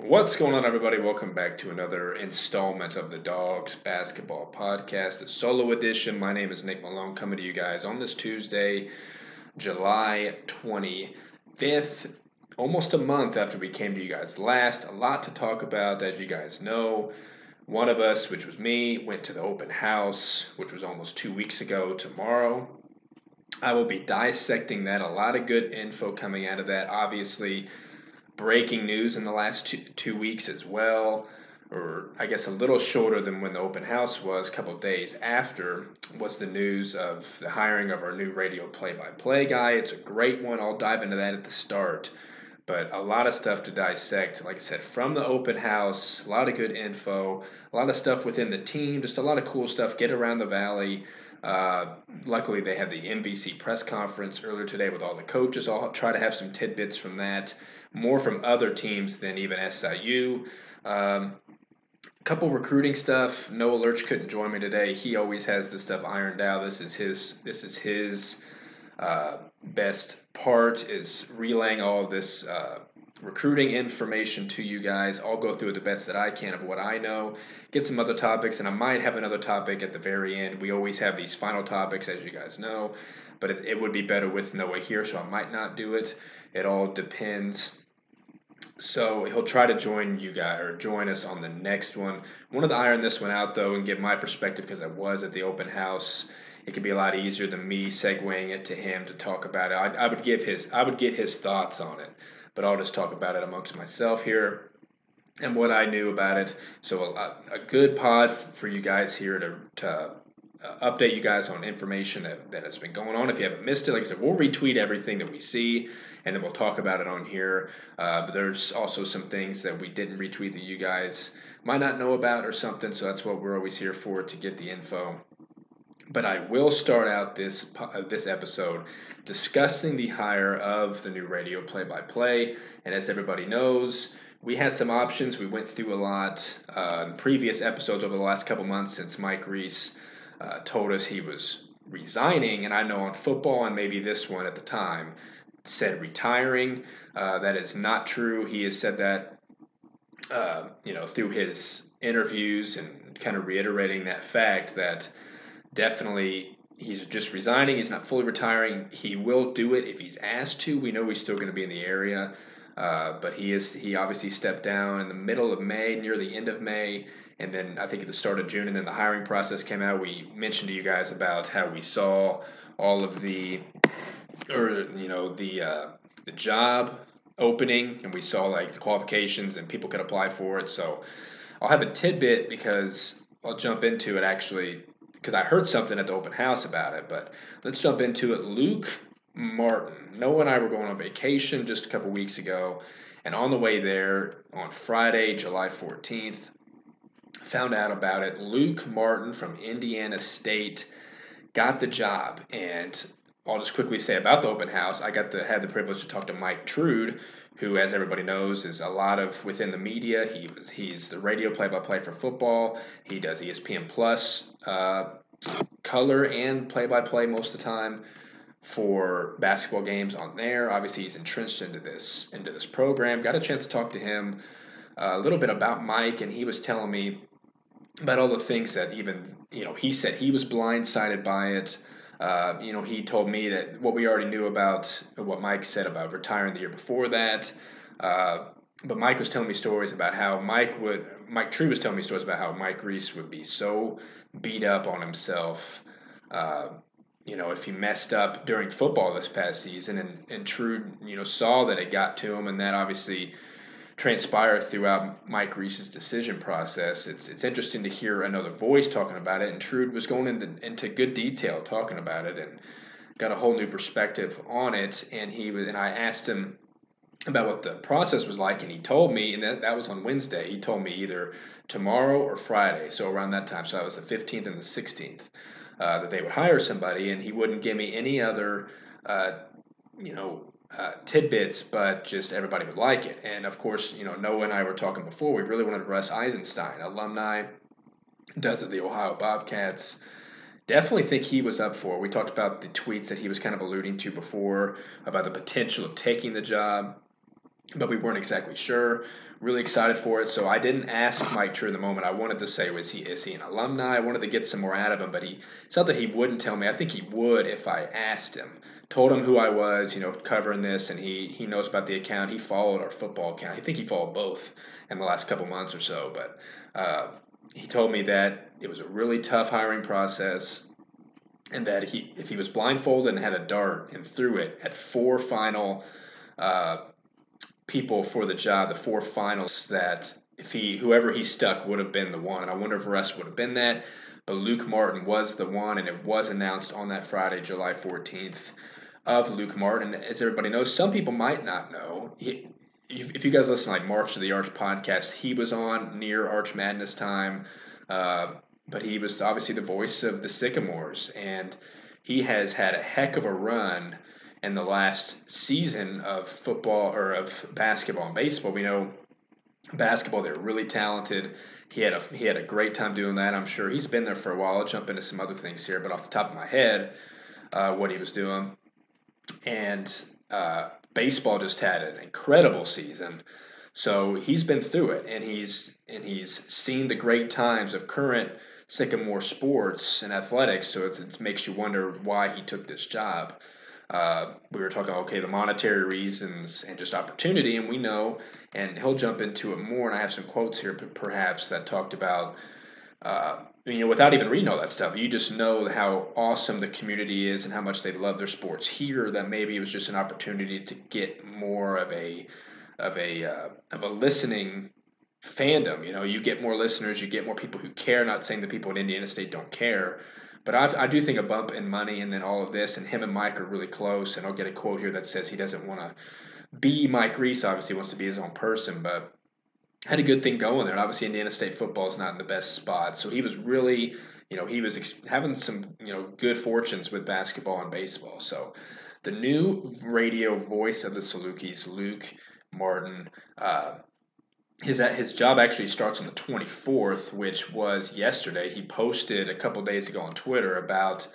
What's going on, everybody? Welcome back to another installment of the Dogs Basketball Podcast, a solo edition. My name is Nick Malone, coming to you guys on this Tuesday, July 25th, almost a month after we came to you guys last. A lot to talk about, as you guys know. One of us, which was me, went to the open house, which was almost two weeks ago tomorrow. I will be dissecting that. A lot of good info coming out of that. Obviously, breaking news in the last two, two weeks as well, or I guess a little shorter than when the open house was, a couple days after, was the news of the hiring of our new radio play by play guy. It's a great one. I'll dive into that at the start. But a lot of stuff to dissect, like I said, from the open house, a lot of good info, a lot of stuff within the team, just a lot of cool stuff. Get around the valley. Uh, luckily, they had the MVC press conference earlier today with all the coaches. I'll try to have some tidbits from that more from other teams than even SIU. Um, couple recruiting stuff. Noah Lurch couldn't join me today. He always has this stuff ironed out. This is his. This is his uh, best part is relaying all of this uh, recruiting information to you guys. I'll go through it the best that I can of what I know. Get some other topics, and I might have another topic at the very end. We always have these final topics, as you guys know, but it, it would be better with Noah here, so I might not do it. It all depends. So he'll try to join you guys or join us on the next one. Wanted to iron this one out though and give my perspective because I was at the open house. It could be a lot easier than me segueing it to him to talk about it. I, I would give his I would get his thoughts on it, but I'll just talk about it amongst myself here and what I knew about it. So a, a good pod for you guys here to to uh, update you guys on information that, that has been going on. If you haven't missed it, like I said, we'll retweet everything that we see and then we'll talk about it on here. Uh, but there's also some things that we didn't retweet that you guys might not know about or something. So that's what we're always here for to get the info. But I will start out this uh, this episode discussing the hire of the new radio play-by-play. And as everybody knows, we had some options. We went through a lot uh, in previous episodes over the last couple months since Mike Reis uh, told us he was resigning, and I know on football and maybe this one at the time said retiring. Uh, that is not true. He has said that, uh, you know, through his interviews and kind of reiterating that fact that definitely he's just resigning. He's not fully retiring. He will do it if he's asked to. We know he's still going to be in the area. Uh, but he is he obviously stepped down in the middle of May, near the end of May, and then I think at the start of June, and then the hiring process came out. We mentioned to you guys about how we saw all of the, or you know the uh, the job opening, and we saw like the qualifications, and people could apply for it. So I'll have a tidbit because I'll jump into it actually because I heard something at the open house about it. But let's jump into it. Luke Martin. Noah and I were going on vacation just a couple weeks ago, and on the way there on Friday, July 14th, found out about it. Luke Martin from Indiana State got the job, and I'll just quickly say about the open house. I got to had the privilege to talk to Mike Trude, who, as everybody knows, is a lot of within the media. He was he's the radio play-by-play for football. He does ESPN Plus uh, color and play-by-play most of the time for basketball games on there. Obviously, he's entrenched into this into this program. Got a chance to talk to him uh, a little bit about Mike, and he was telling me about all the things that even you know he said he was blindsided by it. Uh, you know, he told me that what we already knew about what Mike said about retiring the year before that. Uh, but Mike was telling me stories about how Mike would Mike Trude was telling me stories about how Mike Reis would be so beat up on himself. Uh, you know, if he messed up during football this past season, and and Trude, you know, saw that it got to him, and that obviously transpire throughout Mike Reis's decision process. It's it's interesting to hear another voice talking about it, and Trude was going into into good detail talking about it and got a whole new perspective on it. And he was and I asked him about what the process was like, and he told me, and that, that was on Wednesday. He told me either tomorrow or Friday, so around that time. So that was the 15th and the 16th. Uh, that they would hire somebody, and he wouldn't give me any other, uh, you know, uh, tidbits, but just everybody would like it. And of course, you know, Noah and I were talking before. We really wanted Russ Eisenstein, alumni, does it the Ohio Bobcats. Definitely think he was up for. It. We talked about the tweets that he was kind of alluding to before about the potential of taking the job. But we weren't exactly sure. Really excited for it. So I didn't ask Mike Trude in the moment. I wanted to say, was he is he an alumni? I wanted to get some more out of him, but he not that he wouldn't tell me. I think he would if I asked him. Told him who I was, you know, covering this, and he he knows about the account. He followed our football account. I think he followed both in the last couple months or so. But uh, he told me that it was a really tough hiring process and that he if he was blindfolded and had a dart and threw it at four final uh, people for the job, the four finals that if he whoever he stuck would have been the one. And I wonder if Russ would have been that. But Luke Martin was the one, and it was announced on that Friday, July 14th, of Luke Martin. As everybody knows, some people might not know. He, if you guys listen to like March of the Arch podcast, he was on near Arch Madness time. Uh, but he was obviously the voice of the Sycamores, and he has had a heck of a run in the last season of football or of basketball and baseball. We know basketball; they're really talented. He had a he had a great time doing that. I'm sure he's been there for a while. I'll jump into some other things here, but off the top of my head, uh, what he was doing, and uh, baseball just had an incredible season. So he's been through it, and he's and he's seen the great times of current Sycamore sports and athletics. So it, it makes you wonder why he took this job. Uh, we were talking, okay, the monetary reasons and just opportunity, and we know, and he'll jump into it more. And I have some quotes here, perhaps, that talked about, uh, you know, without even reading all that stuff, you just know how awesome the community is and how much they love their sports here. That maybe it was just an opportunity to get more of a of a uh, of a listening fandom. You know, you get more listeners, you get more people who care. Not saying the people in Indiana State don't care, but I've, i do think a bump in money and then all of this, and him and Mike are really close. And I'll get a quote here that says he doesn't want to be Mike Reis. Obviously, wants to be his own person, but had a good thing going there. And obviously, Indiana State football is not in the best spot, so he was really, you know, he was ex- having some, you know, good fortunes with basketball and baseball. So, the new radio voice of the Salukis, Luke Martin. Uh, his his job actually starts on the 24th, which was yesterday. He posted a couple days ago on Twitter about,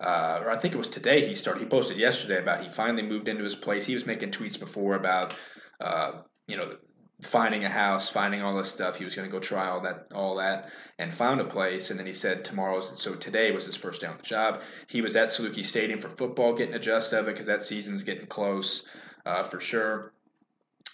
uh, or I think it was today. He started. He posted yesterday about he finally moved into his place. He was making tweets before about, uh, you know, finding a house, finding all this stuff. He was going to go try all that, all that, and found a place. And then he said tomorrow's. So today was his first day on the job. He was at Saluki Stadium for football, getting a of it because that season's getting close, uh, for sure.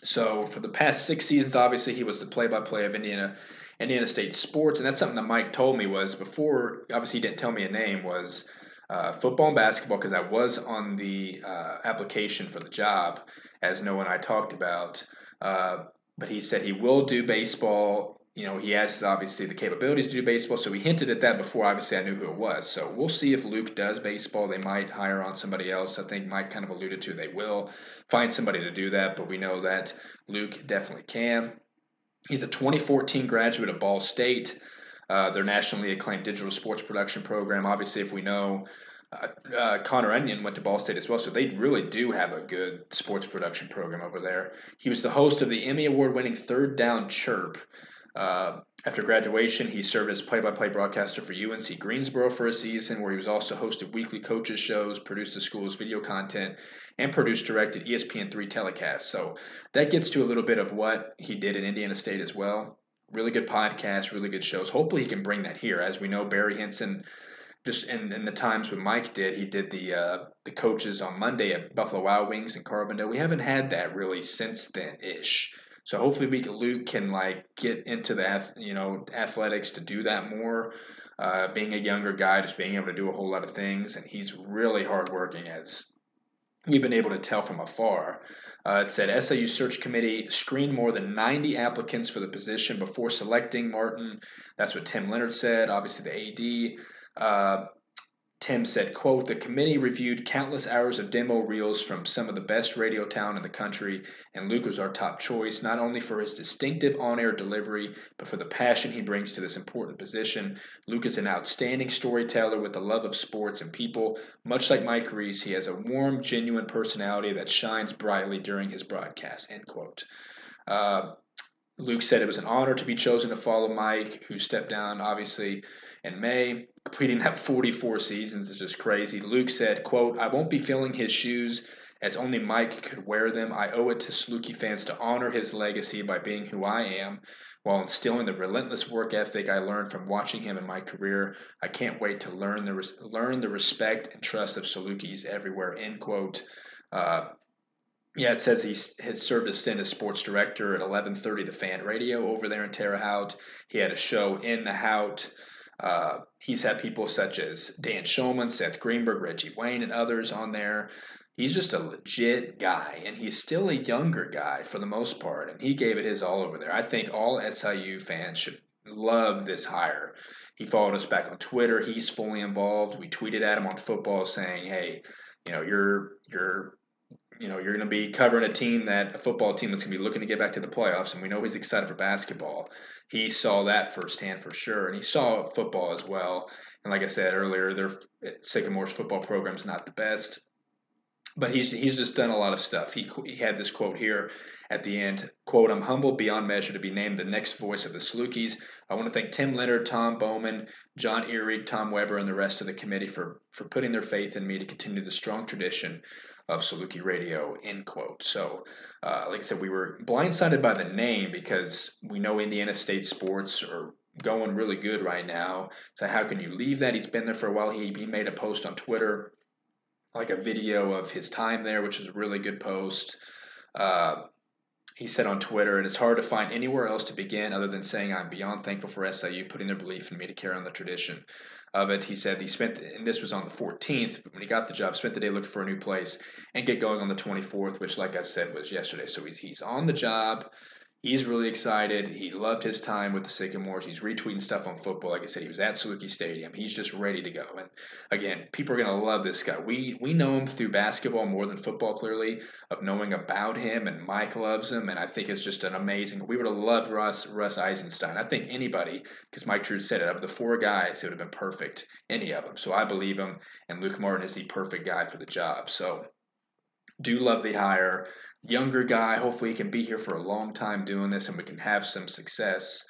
So for the past six seasons, obviously he was the play-by-play of Indiana Indiana State sports, and that's something that Mike told me was before. Obviously, he didn't tell me a name. Was uh, football and basketball because I was on the uh, application for the job, as Noah and I talked about. Uh, but he said he will do baseball you know, he has obviously the capabilities to do baseball, so he hinted at that before. Obviously, I knew who it was. So we'll see if Luke does baseball. They might hire on somebody else. I think Mike kind of alluded to they will find somebody to do that, but we know that Luke definitely can. He's a 2014 graduate of Ball State, uh, their nationally acclaimed digital sports production program. Obviously, if we know uh, uh, Connor Onion went to Ball State as well, so they really do have a good sports production program over there. He was the host of the Emmy Award winning Third Down Chirp uh, after graduation, he served as play-by-play broadcaster for UNC Greensboro for a season, where he was also hosted weekly coaches shows, produced the school's video content, and produced directed ESPN3 telecasts. So that gets to a little bit of what he did at Indiana State as well. Really good podcast, really good shows. Hopefully, he can bring that here. As we know, Barry Hinson, just in, in the times when Mike did, he did the uh, the coaches on Monday at Buffalo Wild Wings and Carbondale. We haven't had that really since then ish. So hopefully we Luke can like get into the you know athletics to do that more. Uh, being a younger guy, just being able to do a whole lot of things, and he's really hardworking as we've been able to tell from afar. Uh, it said SAU search committee screened more than 90 applicants for the position before selecting Martin. That's what Tim Leonard said. Obviously, the AD. Uh, Tim said, quote, the committee reviewed countless hours of demo reels from some of the best radio talent in the country, and Luke was our top choice, not only for his distinctive on-air delivery, but for the passion he brings to this important position. Luke is an outstanding storyteller with a love of sports and people. Much like Mike Reis, he has a warm, genuine personality that shines brightly during his broadcast, end quote. Uh, Luke said it was an honor to be chosen to follow Mike, who stepped down, obviously, in May. Completing that 44 seasons is just crazy. Luke said, quote, I won't be filling his shoes as only Mike could wear them. I owe it to Saluki fans to honor his legacy by being who I am while instilling the relentless work ethic I learned from watching him in my career. I can't wait to learn the learn the respect and trust of Salukis everywhere. End quote. Uh, yeah, it says he has served as stint as sports director at 11:30 The Fan Radio over there in Terre Haute. He had a show in the Haute. Uh, he's had people such as Dan Shulman, Seth Greenberg, Reggie Wayne, and others on there he's just a legit guy, and he's still a younger guy for the most part, and he gave it his all over there. I think all SIU fans should love this hire. He followed us back on Twitter. He's fully involved. We tweeted at him on football saying, "Hey, you know, you're you're you know, you're going to be covering a team that a football team that's going to be looking to get back to the playoffs, and we know he's excited for basketball. He saw that firsthand for sure, and he saw football as well. And like I said earlier, their Sycamore's football program is not the best, but he's he's just done a lot of stuff. He he had this quote here at the end. Quote: I'm humbled beyond measure to be named the next voice of the Salukis. I want to thank Tim Leonard, Tom Bowman, John Erie, Tom Weber, and the rest of the committee for for putting their faith in me to continue the strong tradition of Saluki Radio. End quote. So. Uh, like I said, we were blindsided by the name because we know Indiana State sports are going really good right now. So how can you leave that? He's been there for a while. He, he made a post on Twitter like a video of his time there, which is a really good post. Uh, he said on Twitter, and "It is hard to find anywhere else to begin other than saying I'm beyond thankful for SIU putting their belief in me to carry on the tradition of it." He said he spent, and this was on the 14th, but when he got the job, spent the day looking for a new place and get going on the 24th, which, like I said, was yesterday. So he's he's on the job he's really excited. He loved his time with the Sycamores. He's retweeting stuff on football. Like I said, he was at Saluki Stadium. He's just ready to go. And again, people are going to love this guy. We we know him through basketball more than football, clearly, of knowing about him. And Mike loves him. And I think it's just an amazing. We would have loved Russ Russ Eisenstein. I think anybody, because Mike Trude said it, of the four guys, it would have been perfect. Any of them. So I believe him. And Luke Martin is the perfect guy for the job. So do love the hire younger guy. Hopefully, he can be here for a long time doing this and we can have some success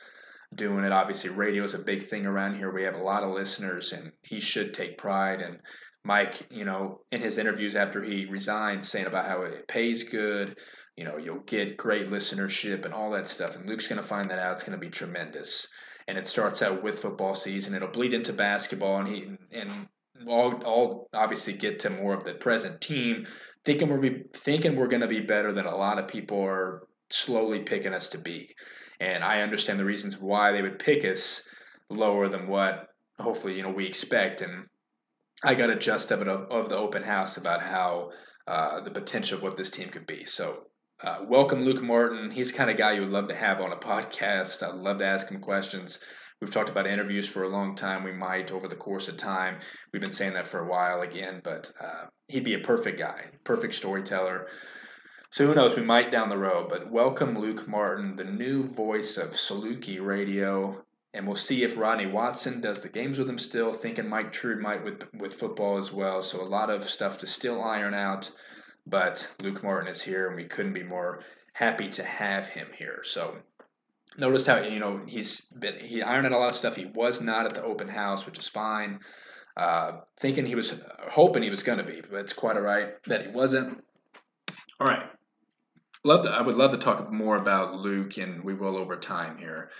doing it. Obviously, radio is a big thing around here. We have a lot of listeners, and he should take pride. And Mike, you know, in his interviews after he resigned, saying about how it pays good, you know, you'll get great listenership and all that stuff. And Luke's going to find that out. It's going to be tremendous. And it starts out with football season. It'll bleed into basketball, and he and all all obviously get to more of the present team thinking we're be, thinking we're going to be better than a lot of people are slowly picking us to be. And I understand the reasons why they would pick us lower than what hopefully you know we expect. And I got a just of it of, the open house about how uh, the potential of what this team could be. So. Uh, welcome Luke Martin. He's the kind of guy you would love to have on a podcast. I'd love to ask him questions. We've talked about interviews for a long time. We might over the course of time. We've been saying that for a while again, but uh, he'd be a perfect guy, perfect storyteller. So who knows? We might down the road. But welcome Luke Martin, the new voice of Saluki Radio, and we'll see if Rodney Watson does the games with him still. Thinking Mike Trude might with with football as well. So a lot of stuff to still iron out. But Luke Martin is here, and we couldn't be more happy to have him here. So noticed how you know he's been he ironed out a lot of stuff. He was not at the open house, which is fine. Uh, thinking he was hoping he was going to be, but it's quite all right that he wasn't. All right, love to, I would love to talk more about Luke, and we will over time here.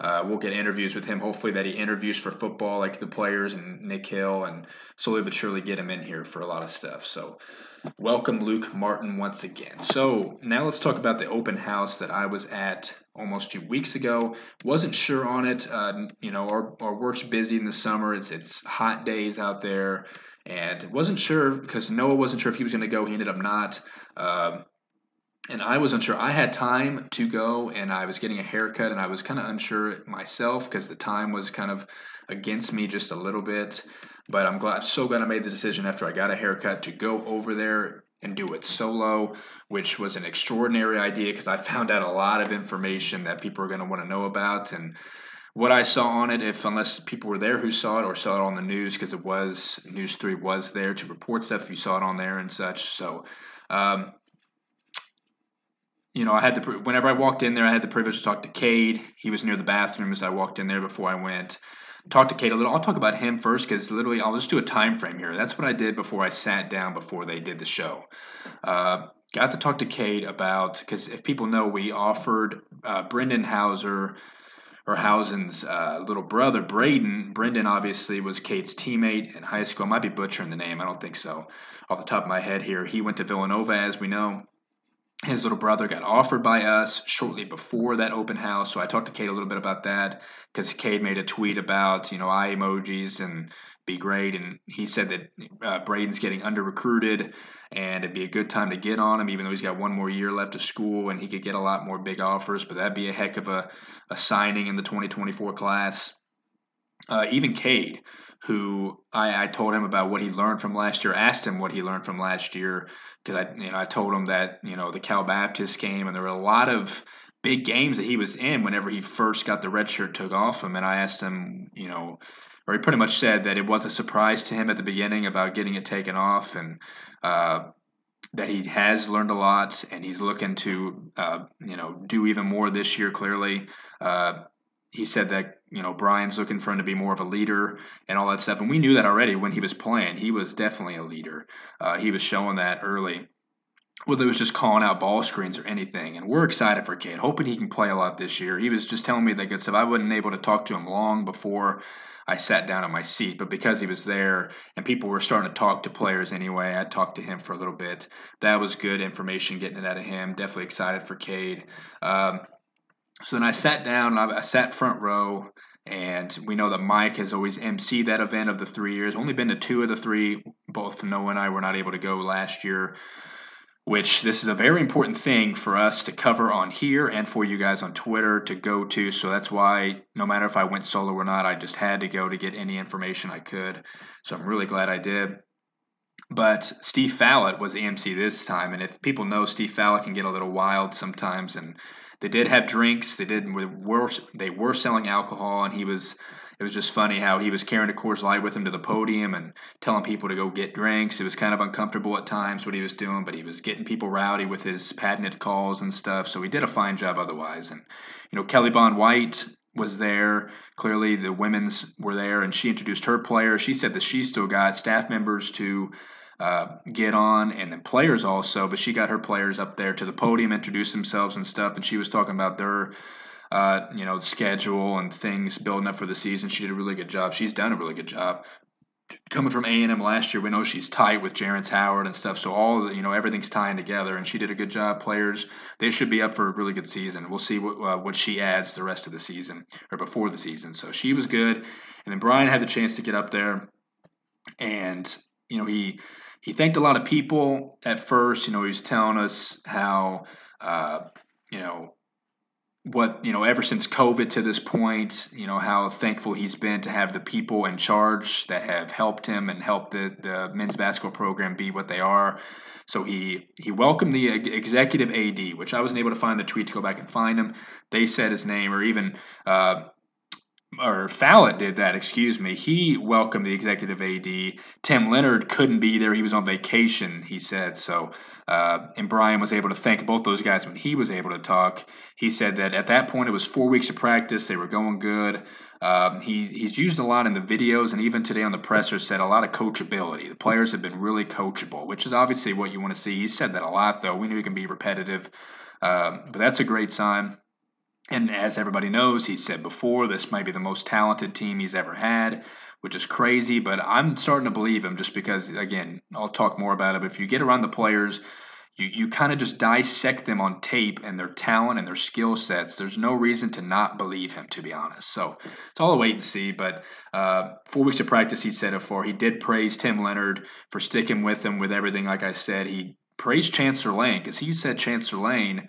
Uh, we'll get interviews with him. Hopefully, that he interviews for football, like the players and Nick Hill, and slowly but surely get him in here for a lot of stuff. So, welcome Luke Martin once again. So now let's talk about the open house that I was at almost two weeks ago. Wasn't sure on it. Uh, you know, our, our work's busy in the summer. It's it's hot days out there, and wasn't sure because Noah wasn't sure if he was going to go. He ended up not. Uh, and I was unsure. I had time to go, and I was getting a haircut, and I was kind of unsure myself because the time was kind of against me just a little bit. But I'm glad, so glad I made the decision after I got a haircut to go over there and do it solo, which was an extraordinary idea because I found out a lot of information that people are going to want to know about. And what I saw on it, if unless people were there who saw it or saw it on the news, because it was News Three was there to report stuff. You saw it on there and such, so. Um, you know, I had the whenever I walked in there, I had the privilege to talk to Cade. He was near the bathroom as I walked in there before I went. Talk to Cade a little. I'll talk about him first because literally I'll just do a time frame here. That's what I did before I sat down before they did the show. Uh, got to talk to Cade about because if people know, we offered uh, Brendan Hauser or Hausen's uh, little brother, Braden. Brendan obviously was Cade's teammate in high school. I might be butchering the name. I don't think so. Off the top of my head here, he went to Villanova, as we know. His little brother got offered by us shortly before that open house. So I talked to Cade a little bit about that because Cade made a tweet about, you know, eye emojis and be great. And he said that uh, Braden's getting under recruited and it'd be a good time to get on him, even though he's got one more year left of school and he could get a lot more big offers. But that'd be a heck of a, a signing in the 2024 class. Uh, even Cade, who I, I, told him about what he learned from last year, asked him what he learned from last year because I you know I told him that you know the Cal Baptist game and there were a lot of big games that he was in whenever he first got the red shirt took off him and I asked him you know or he pretty much said that it was a surprise to him at the beginning about getting it taken off, and uh, that he has learned a lot, and he's looking to uh, you know do even more this year. Clearly, uh, he said that you know Brian's looking for him to be more of a leader and all that stuff, and we knew that already when he was playing. He was definitely a leader. Uh, he was showing that early whether it was just calling out ball screens or anything. And we're excited for Cade, hoping he can play a lot this year. He was just telling me that good stuff. I wasn't able to talk to him long before I sat down in my seat. But because he was there and people were starting to talk to players anyway, I talked to him for a little bit. That was good information getting it out of him. Definitely excited for Cade. Um, so then I sat down, I, sat front row. And we know that Mike has always emceed that event of the three years. Only been to two of the three. Both Noah and I were not able to go last year which this is a very important thing for us to cover on here and for you guys on Twitter to go to. So that's why no matter if I went solo or not, I just had to go to get any information I could. So I'm really glad I did. But Steve Fallett was the MC this time, and if people know Steve Fallett can get a little wild sometimes, and they did have drinks, they did were they were selling alcohol, and he was it was just funny how he was carrying a Coors Light with him to the podium and telling people to go get drinks. It was kind of uncomfortable at times what he was doing, but he was getting people rowdy with his patented calls and stuff. So he did a fine job otherwise. And you know, Kelly Bond White was there. Clearly, the women's were there, and she introduced her player. She said that she still got staff members to uh, get on, and then players also. But she got her players up there to the podium, introduce themselves and stuff, and she was talking about their uh, you know, schedule and things building up for the season. She did a really good job. She's done a really good job. Coming from A and M last year, we know she's tight with Jerrance Howard and stuff. So all the, you know everything's tying together, and she did a good job. Players they should be up for a really good season. We'll see what uh, what she adds the rest of the season or before the season. So she was good, and then Brian had the chance to get up there, and you know he he thanked a lot of people at first. You know he was telling us how uh, you know what you know ever since covid to this point you know how thankful he's been to have the people in charge that have helped him and helped the, the men's basketball program be what they are so he he welcomed the executive ad which i wasn't able to find the tweet to go back and find him they said his name or even uh, or Fallett did that, excuse me. He welcomed the executive AD. Tim Leonard couldn't be there. He was on vacation, he said. So, uh, and Brian was able to thank both those guys when he was able to talk. He said that at that point it was four weeks of practice. They were going good. Um, he, he's used a lot in the videos, and even today on the presser said a lot of coachability. The players have been really coachable, which is obviously what you want to see. He said that a lot, though. We knew he can be repetitive, um, but that's a great sign. And as everybody knows, he said before, this might be the most talented team he's ever had, which is crazy, but I'm starting to believe him just because, again, I'll talk more about it. But if you get around the players, you, you kind of just dissect them on tape and their talent and their skill sets. There's no reason to not believe him, to be honest. So it's all a wait and see. But uh, four weeks of practice, he said it for. He did praise Tim Leonard for sticking with him with everything. Like I said, he praised Chancellor Lane because he said Chancellor Lane,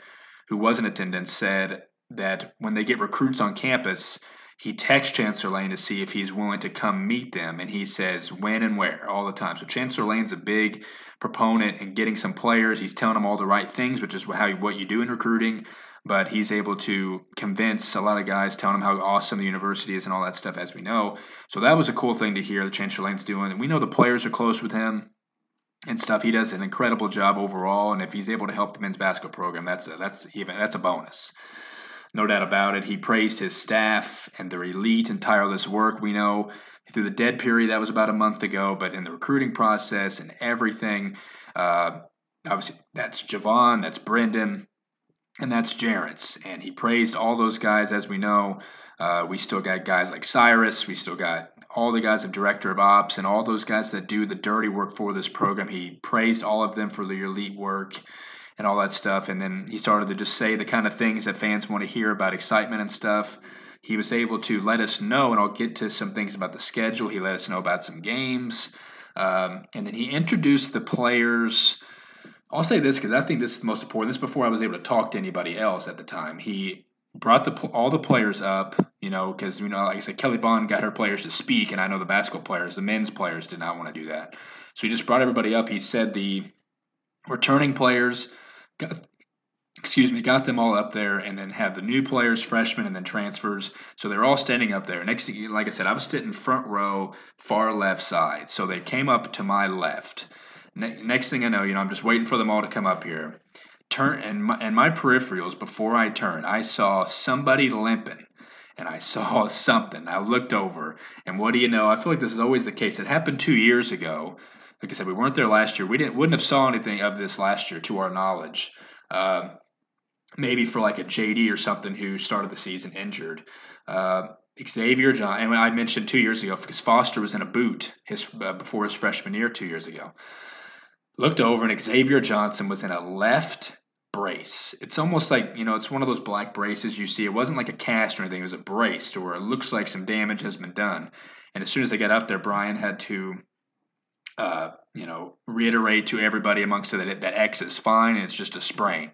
who was in attendance, said that when they get recruits on campus, he texts Chancellor Lane to see if he's willing to come meet them, and he says when and where all the time. So Chancellor Lane's a big proponent in getting some players. He's telling them all the right things, which is how what you do in recruiting. But he's able to convince a lot of guys, telling them how awesome the university is and all that stuff, as we know. So that was a cool thing to hear that Chancellor Lane's doing. And we know the players are close with him and stuff. He does an incredible job overall, and if he's able to help the men's basketball program, that's a, that's even that's a bonus. No doubt about it. He praised his staff and their elite and tireless work. We know through the dead period that was about a month ago, but in the recruiting process and everything, uh, obviously that's Javon, that's Brendan, and that's Jarrett's. And he praised all those guys, as we know. Uh, we still got guys like Cyrus. We still got all the guys of director of ops and all those guys that do the dirty work for this program. He praised all of them for their elite work and all that stuff. And then he started to just say the kind of things that fans want to hear about excitement and stuff. He was able to let us know, and I'll get to some things about the schedule. He let us know about some games. Um, and then he introduced the players. I'll say this because I think this is the most important. This before I was able to talk to anybody else at the time. He brought the all the players up, you know, because you know, like I said, Kelly Bond got her players to speak, and I know the basketball players, the men's players, did not want to do that. So he just brought everybody up. He said the returning players, got, excuse me, got them all up there, and then have the new players, freshmen, and then transfers. So they're all standing up there. Next thing, like I said, I was sitting front row, far left side. So they came up to my left. Ne- next thing I know, you know, I'm just waiting for them all to come up here turn and my, and my peripherals before I turned, I saw somebody limping and I saw something. I looked over, and what do you know? I feel like this is always the case. It happened two years ago. Like I said, we weren't there last year. We didn't wouldn't have saw anything of this last year, to our knowledge. Uh, maybe for like a JD or something who started the season injured. Uh, Xavier John, and I mentioned two years ago, because Foster was in a boot his uh, before his freshman year two years ago. Looked over, and Xavier Johnson was in a left brace. It's almost like, you know, it's one of those black braces you see. It wasn't like a cast or anything, it was a brace where it looks like some damage has been done. And as soon as they got up there, Brian had to, uh, you know, reiterate to everybody amongst that, that X is fine and it's just a sprain.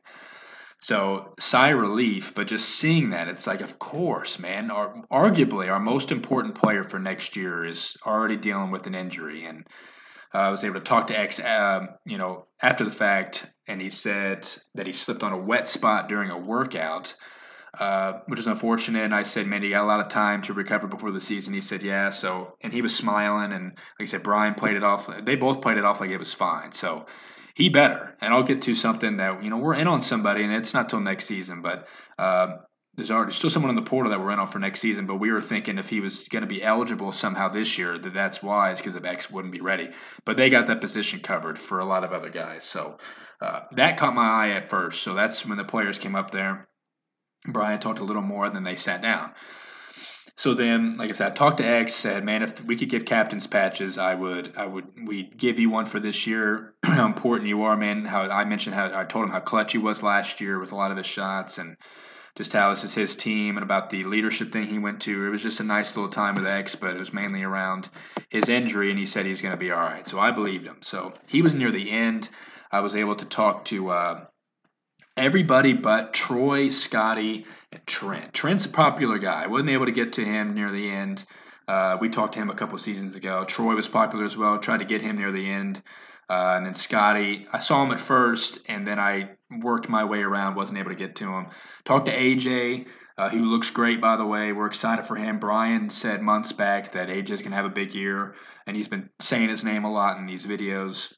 So sigh relief, but just seeing that, it's like, of course, man. Our, arguably, our most important player for next year is already dealing with an injury, and uh, I was able to talk to X, uh, you know, after the fact, and he said that he slipped on a wet spot during a workout, uh, which is unfortunate. And I said, man, he got a lot of time to recover before the season. He said, yeah. So, and he was smiling, and like I said, Brian played it off. They both played it off like it was fine. So, he better. And I'll get to something that you know we're in on somebody, and it's not till next season, but. Uh, there's already still someone in the portal that we're in on for next season, but we were thinking if he was going to be eligible somehow this year, that that's wise because if X wouldn't be ready. But they got that position covered for a lot of other guys, so uh, that caught my eye at first. So that's when the players came up there. Brian talked a little more, then they sat down. So then, like I said, I talked to X. Said, "Man, if we could give captains patches, I would. I would. we'd give you one for this year. how important you are, man. How I mentioned how I told him how clutch he was last year with a lot of his shots, and just how this is his team and about the leadership thing he went to. It was just a nice little time with X, but it was mainly around his injury, and he said he was going to be all right. So I believed him. So he was near the end. I was able to talk to uh, everybody but Troy, Scotty, and Trent. Trent's a popular guy. Wasn't able to get to him near the end. Uh, we talked to him a couple seasons ago. Troy was popular as well. Tried to get him near the end. Uh, and then Scotty, I saw him at first, and then I worked my way around, wasn't able to get to him. Talked to AJ, uh, who looks great, by the way. We're excited for him. Brian said months back that AJ's going to have a big year, and he's been saying his name a lot in these videos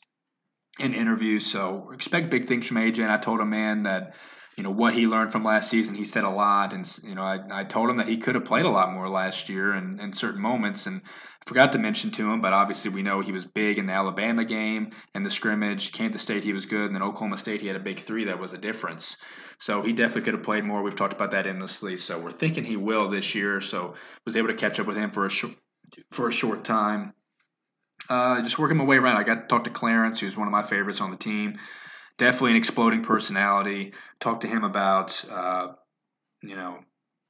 and interviews. So expect big things from AJ. And I told him, man, that you know what he learned from last season. He said a lot, and you know I, I told him that he could have played a lot more last year and in certain moments. And I forgot to mention to him, but obviously we know he was big in the Alabama game and the scrimmage. Kansas State he was good, and then Oklahoma State he had a big three that was a difference. So he definitely could have played more. We've talked about that endlessly. So we're thinking he will this year. So was able to catch up with him for a short for a short time. Uh, just working my way around. I got to talk to Clarence, who's one of my favorites on the team definitely an exploding personality. Talk to him about, uh, you know,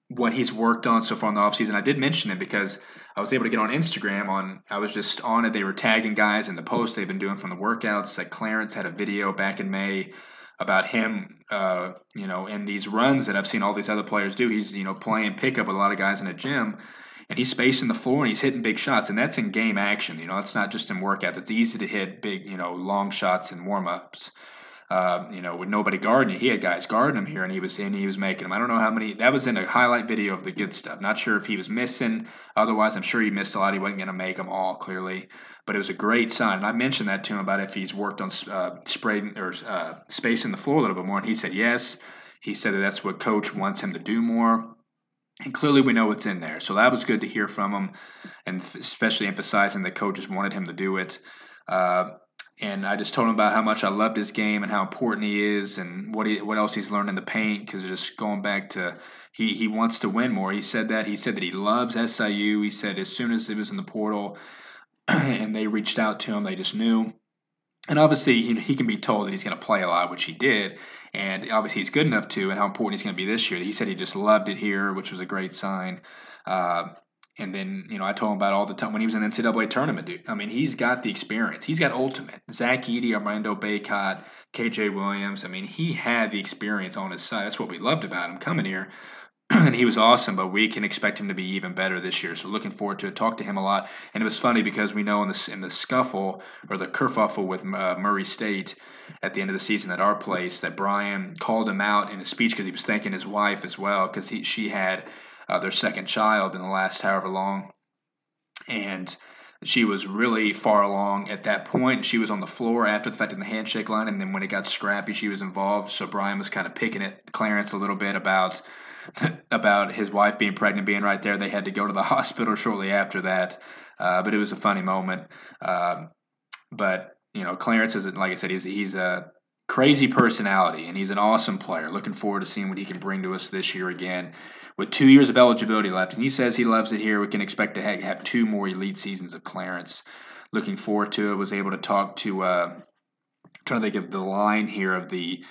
what he's worked on so far in the offseason. I did mention it because I was able to get on Instagram on I was just on it. They were tagging guys in the posts they've been doing from the workouts. Like Clarence had a video back in May about him, uh, you know, in these runs that I've seen all these other players do. He's, you know, playing pickup with a lot of guys in a gym and he's spacing the floor and he's hitting big shots. And that's in game action. You know, it's not just in workouts. It's easy to hit big, you know, long shots and warm ups uh, you know, with nobody guarding you. He had guys guarding him here, and he was and he was making them. I don't know how many. That was in a highlight video of the good stuff. Not sure if he was missing. Otherwise, I'm sure he missed a lot. He wasn't going to make them all clearly, but it was a great sign. And I mentioned that to him about if he's worked on uh, spraying or uh, spacing the floor a little bit more, and he said yes. he said that that's what coach wants him to do more. And clearly, we know what's in there. So that was good to hear from him, and especially emphasizing that coaches wanted him to do it. Uh, and I just told him about how much I loved his game and how important he is, and what he what else he's learned in the paint. Because just going back to he he wants to win more. He said that he said that he loves SIU. He said as soon as it was in the portal, and they reached out to him, they just knew. And obviously, he, he can be told that he's going to play a lot, which he did. And obviously, he's good enough to, and how important he's going to be this year. He said he just loved it here, which was a great sign. Uh, and then, you know, I told him about all the time when he was in NCAA tournament, dude. I mean, he's got the experience. He's got ultimate. Zach Edey, Armando Bacot, KJ Williams. I mean, he had the experience on his side. That's what we loved about him coming here. And he was awesome, but we can expect him to be even better this year. So looking forward to it. Talk to him a lot. And it was funny because we know in the in the scuffle or the kerfuffle with uh, Murray State at the end of the season at our place that Brian called him out in a speech because he was thanking his wife as well because she had uh, their second child in the last however long, and she was really far along at that point. She was on the floor after the fact in the handshake line, and then when it got scrappy, she was involved. So Brian was kind of picking at Clarence a little bit about about his wife being pregnant, being right there. They had to go to the hospital shortly after that, uh, but it was a funny moment. Um, but you know, Clarence is like I said, he's he's a crazy personality, and he's an awesome player. Looking forward to seeing what he can bring to us this year again, with two years of eligibility left. And he says he loves it here. We can expect to have two more elite seasons of Clarence. Looking forward to it. Was able to talk to. Uh, trying to think of the line here of the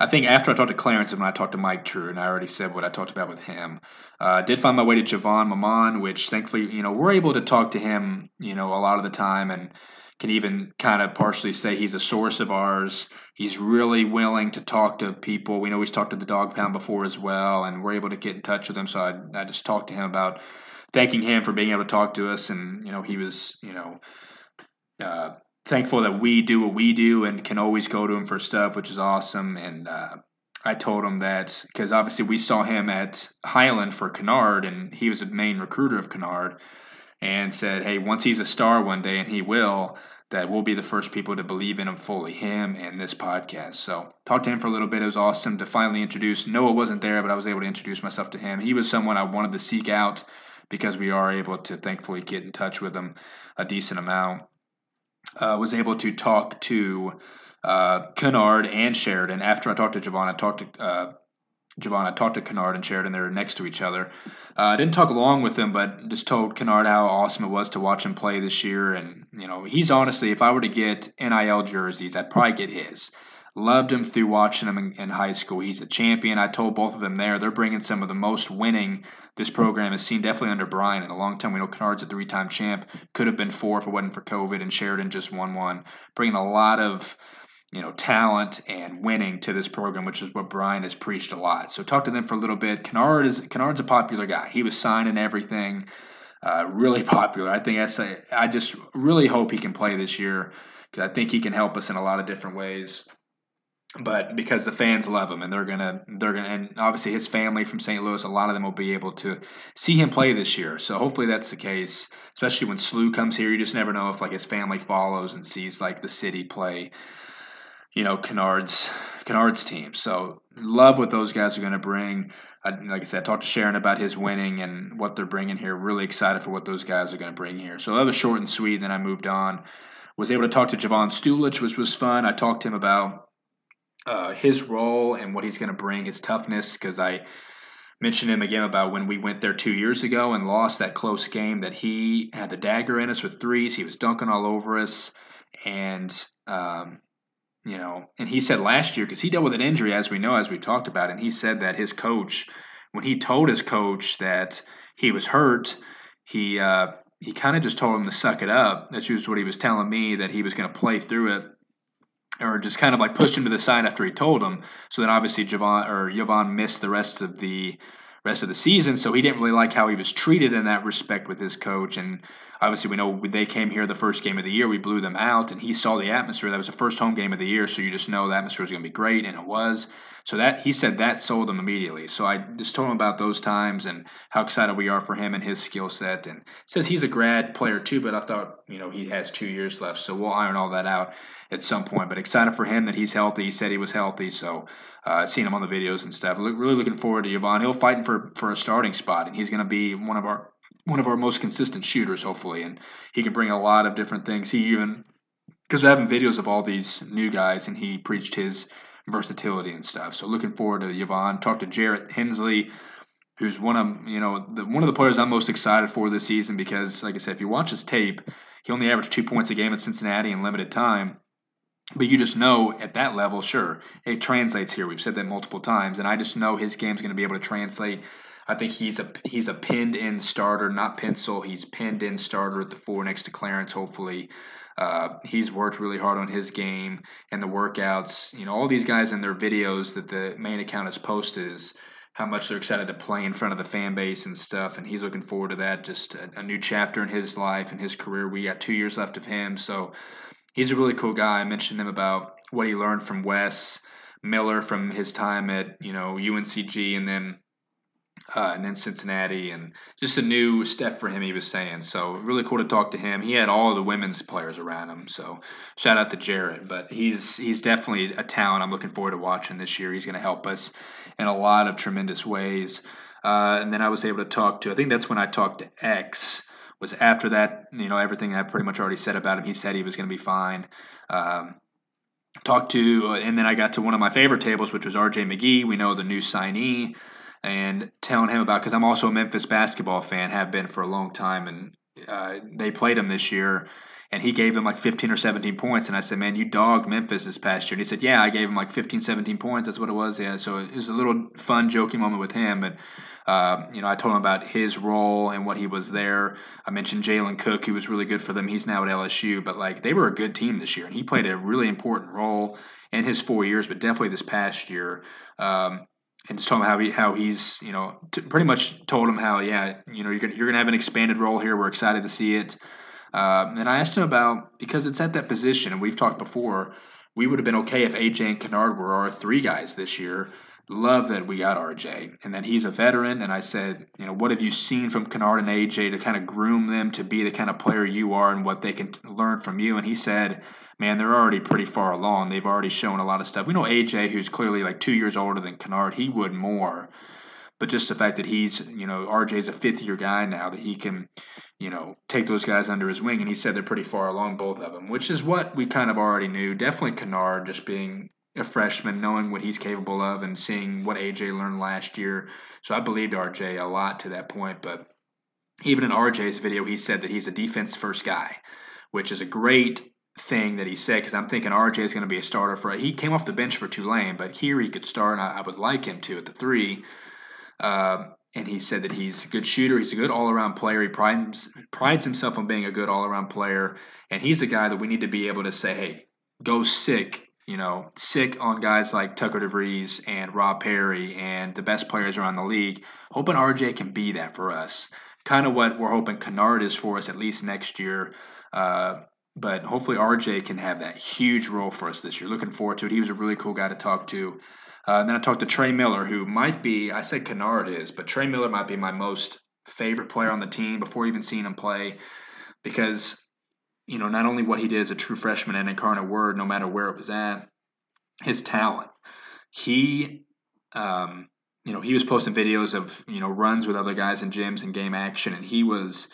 I think after I talked to Clarence and when I talked to Mike Trude, and I already said what I talked about with him, uh, did find my way to Javon Maman, which thankfully, you know, we're able to talk to him, you know, a lot of the time and can even kind of partially say he's a source of ours. He's really willing to talk to people. We know he's talked to the dog pound before as well, and we're able to get in touch with him. So I, I just talked to him about thanking him for being able to talk to us. And, you know, he was, you know, uh, thankful that we do what we do and can always go to him for stuff, which is awesome. And uh, I told him that because obviously we saw him at Highland for Kennard, and he was the main recruiter of Kennard, and said, "Hey, once he's a star one day, and he will." That we'll be the first people to believe in him fully, him and this podcast. So, talked to him for a little bit. It was awesome to finally introduce. Noah wasn't there, but I was able to introduce myself to him. He was someone I wanted to seek out because we are able to thankfully get in touch with him a decent amount uh, was able to talk to uh, Kennard and Sheridan. After I talked to Javon, I talked to uh, Javon. I talked to Kennard and Sheridan. They were next to each other. Uh, I didn't talk long with them, but just told Kennard how awesome it was to watch him play this year. And you know, he's honestly, if I were to get NIL jerseys, I'd probably get his. Loved him through watching him in, in, high school. He's a champion. I told both of them there. They're bringing some of the most winning this program has seen, definitely under Brian in a long time. We know Kennard's a three-time champ. Could have been four if it wasn't for COVID, and Sheridan just won one. Bringing a lot of you know talent and winning to this program, which is what Brian has preached a lot. So talk to them for a little bit. Kennard is Kennard's a popular guy. He was signing everything. Uh, really popular. I think that's a, I just really hope he can play this year because I think he can help us in a lot of different ways but because the fans love him and they're gonna they're gonna and obviously his family from St. Louis, a lot of them will be able to see him play this year. So hopefully that's the case. Especially when SLU comes here, you just never know if like his family follows and sees like the city play, you know, Kennard's Kennard's team. So love what those guys are to bring. I, like I said, I talked to Sharon about his winning and what they're bringing here. Really excited for what those guys are going to bring here. So that was short and sweet. Then I moved on. Was able to talk to Javon Stulich, which was fun. I talked to him about uh, his role and what he's going to bring, his toughness, because I mentioned him again about when we went there two years ago and lost that close game that he had the dagger in us with threes. He was dunking all over us. And, um, you know, and he said last year, because he dealt with an injury, as we know, as we talked about, and he said that his coach, when he told his coach that he was hurt, he, uh, he kind of just told him to suck it up. That's just what he was telling me, that he was going to play through it or just kind of like pushed him to the side after he told him. So then obviously Javon or Yvonne missed the rest of the rest of the season. So he didn't really like how he was treated in that respect with his coach. And obviously, we know they came here the first game of the year, we blew them out, and he saw the atmosphere. That was the first home game of the year, so you just know the atmosphere was going to be great, and it was. So that he said that sold him immediately. So I just told him about those times and how excited we are for him and his skill set. And says he's a grad player too, but I thought you know he has two years left, so we'll iron all that out at some point. But excited for him that he's healthy. He said he was healthy, so uh, seen him on the videos and stuff. Look, really looking forward to Yvonne. He'll fighting for for a starting spot, and he's going to be one of our one of our most consistent shooters, hopefully, and he can bring a lot of different things. He even because we're having videos of all these new guys, and he preached his versatility and stuff. So looking forward to Yvonne. Talk to Jarrett Hensley, who's one of you know the, one of the players I'm most excited for this season because, like I said, if you watch his tape, he only averaged two points a game at Cincinnati in limited time. But you just know at that level, sure, it translates here. We've said that multiple times, and I just know his game's going to be able to translate. I think he's a he's a pinned in starter, not pencil. He's pinned in starter at the four next to Clarence. Hopefully, uh, he's worked really hard on his game and the workouts. You know, all these guys in their videos that the main account has posted is how much they're excited to play in front of the fan base and stuff. And he's looking forward to that. Just a, a new chapter in his life and his career. We got two years left of him, so he's a really cool guy. I mentioned him about what he learned from Wes Miller from his time at you know UNCG, and then uh, and then Cincinnati, and just a new step for him. He was saying so really cool to talk to him. He had all of the women's players around him, so shout out to Jared. But he's he's definitely a talent. I'm looking forward to watching this year. He's going to help us in a lot of tremendous ways. Uh, and then I was able to talk to. I think that's when I talked to X. Was after that, you know, everything I pretty much already said about him. He said he was going to be fine. Um, talked to, and then I got to one of my favorite tables, which was RJ McGee. We know the new signee and telling him about because I'm also a Memphis basketball fan, have been for a long time, and uh, they played him this year, and he gave them like 15 or 17 points, and I said, man, you dogged Memphis this past year, and he said, yeah, I gave him like 15, 17 points, that's what it was, yeah. So it was a little fun, joking moment with him, but. Uh, you know, I told him about his role and what he was there. I mentioned Jalen Cook, who was really good for them. He's now at LSU, but like they were a good team this year, and he played a really important role in his four years, but definitely this past year. Um, and just told him how he how he's you know t- pretty much told him how yeah you know you're gonna, you're gonna have an expanded role here. We're excited to see it. Uh, and I asked him about because it's at that position, and we've talked before. We would have been okay if AJ and Kennard were our three guys this year. Love that we got RJ and that he's a veteran. And I said, you know, what have you seen from Kennard and AJ to kind of groom them to be the kind of player you are and what they can learn from you? And he said, man, they're already pretty far along. They've already shown a lot of stuff. We know AJ, who's clearly like two years older than Kennard, he would more. But just the fact that he's, you know, RJ's a fifth year guy now, that he can, you know, take those guys under his wing. And he said they're pretty far along, both of them, which is what we kind of already knew. Definitely Kennard just being a freshman, knowing what he's capable of and seeing what AJ learned last year. So I believed RJ a lot to that point. But even in RJ's video, he said that he's a defense first guy, which is a great thing that he said because I'm thinking RJ is going to be a starter for. He came off the bench for Tulane, but here he could start, and I, I would like him to at the three. Uh, and he said that he's a good shooter. He's a good all around player. He prides, prides himself on being a good all around player, and he's a guy that we need to be able to say, "Hey, go sick." You know, sick on guys like Tucker DeVries and Rob Perry and the best players around the league. Hoping RJ can be that for us. Kind of what we're hoping Kennard is for us at least next year. Uh, but hopefully RJ can have that huge role for us this year. Looking forward to it. He was a really cool guy to talk to. Uh, and then I talked to Trey Miller, who might be, I said Kennard is, but Trey Miller might be my most favorite player on the team before even seeing him play because, you know, not only what he did as a true freshman and incarnate word, no matter where it was at, his talent. He, um, you know, he was posting videos of, you know, runs with other guys in gyms and game action, and he was,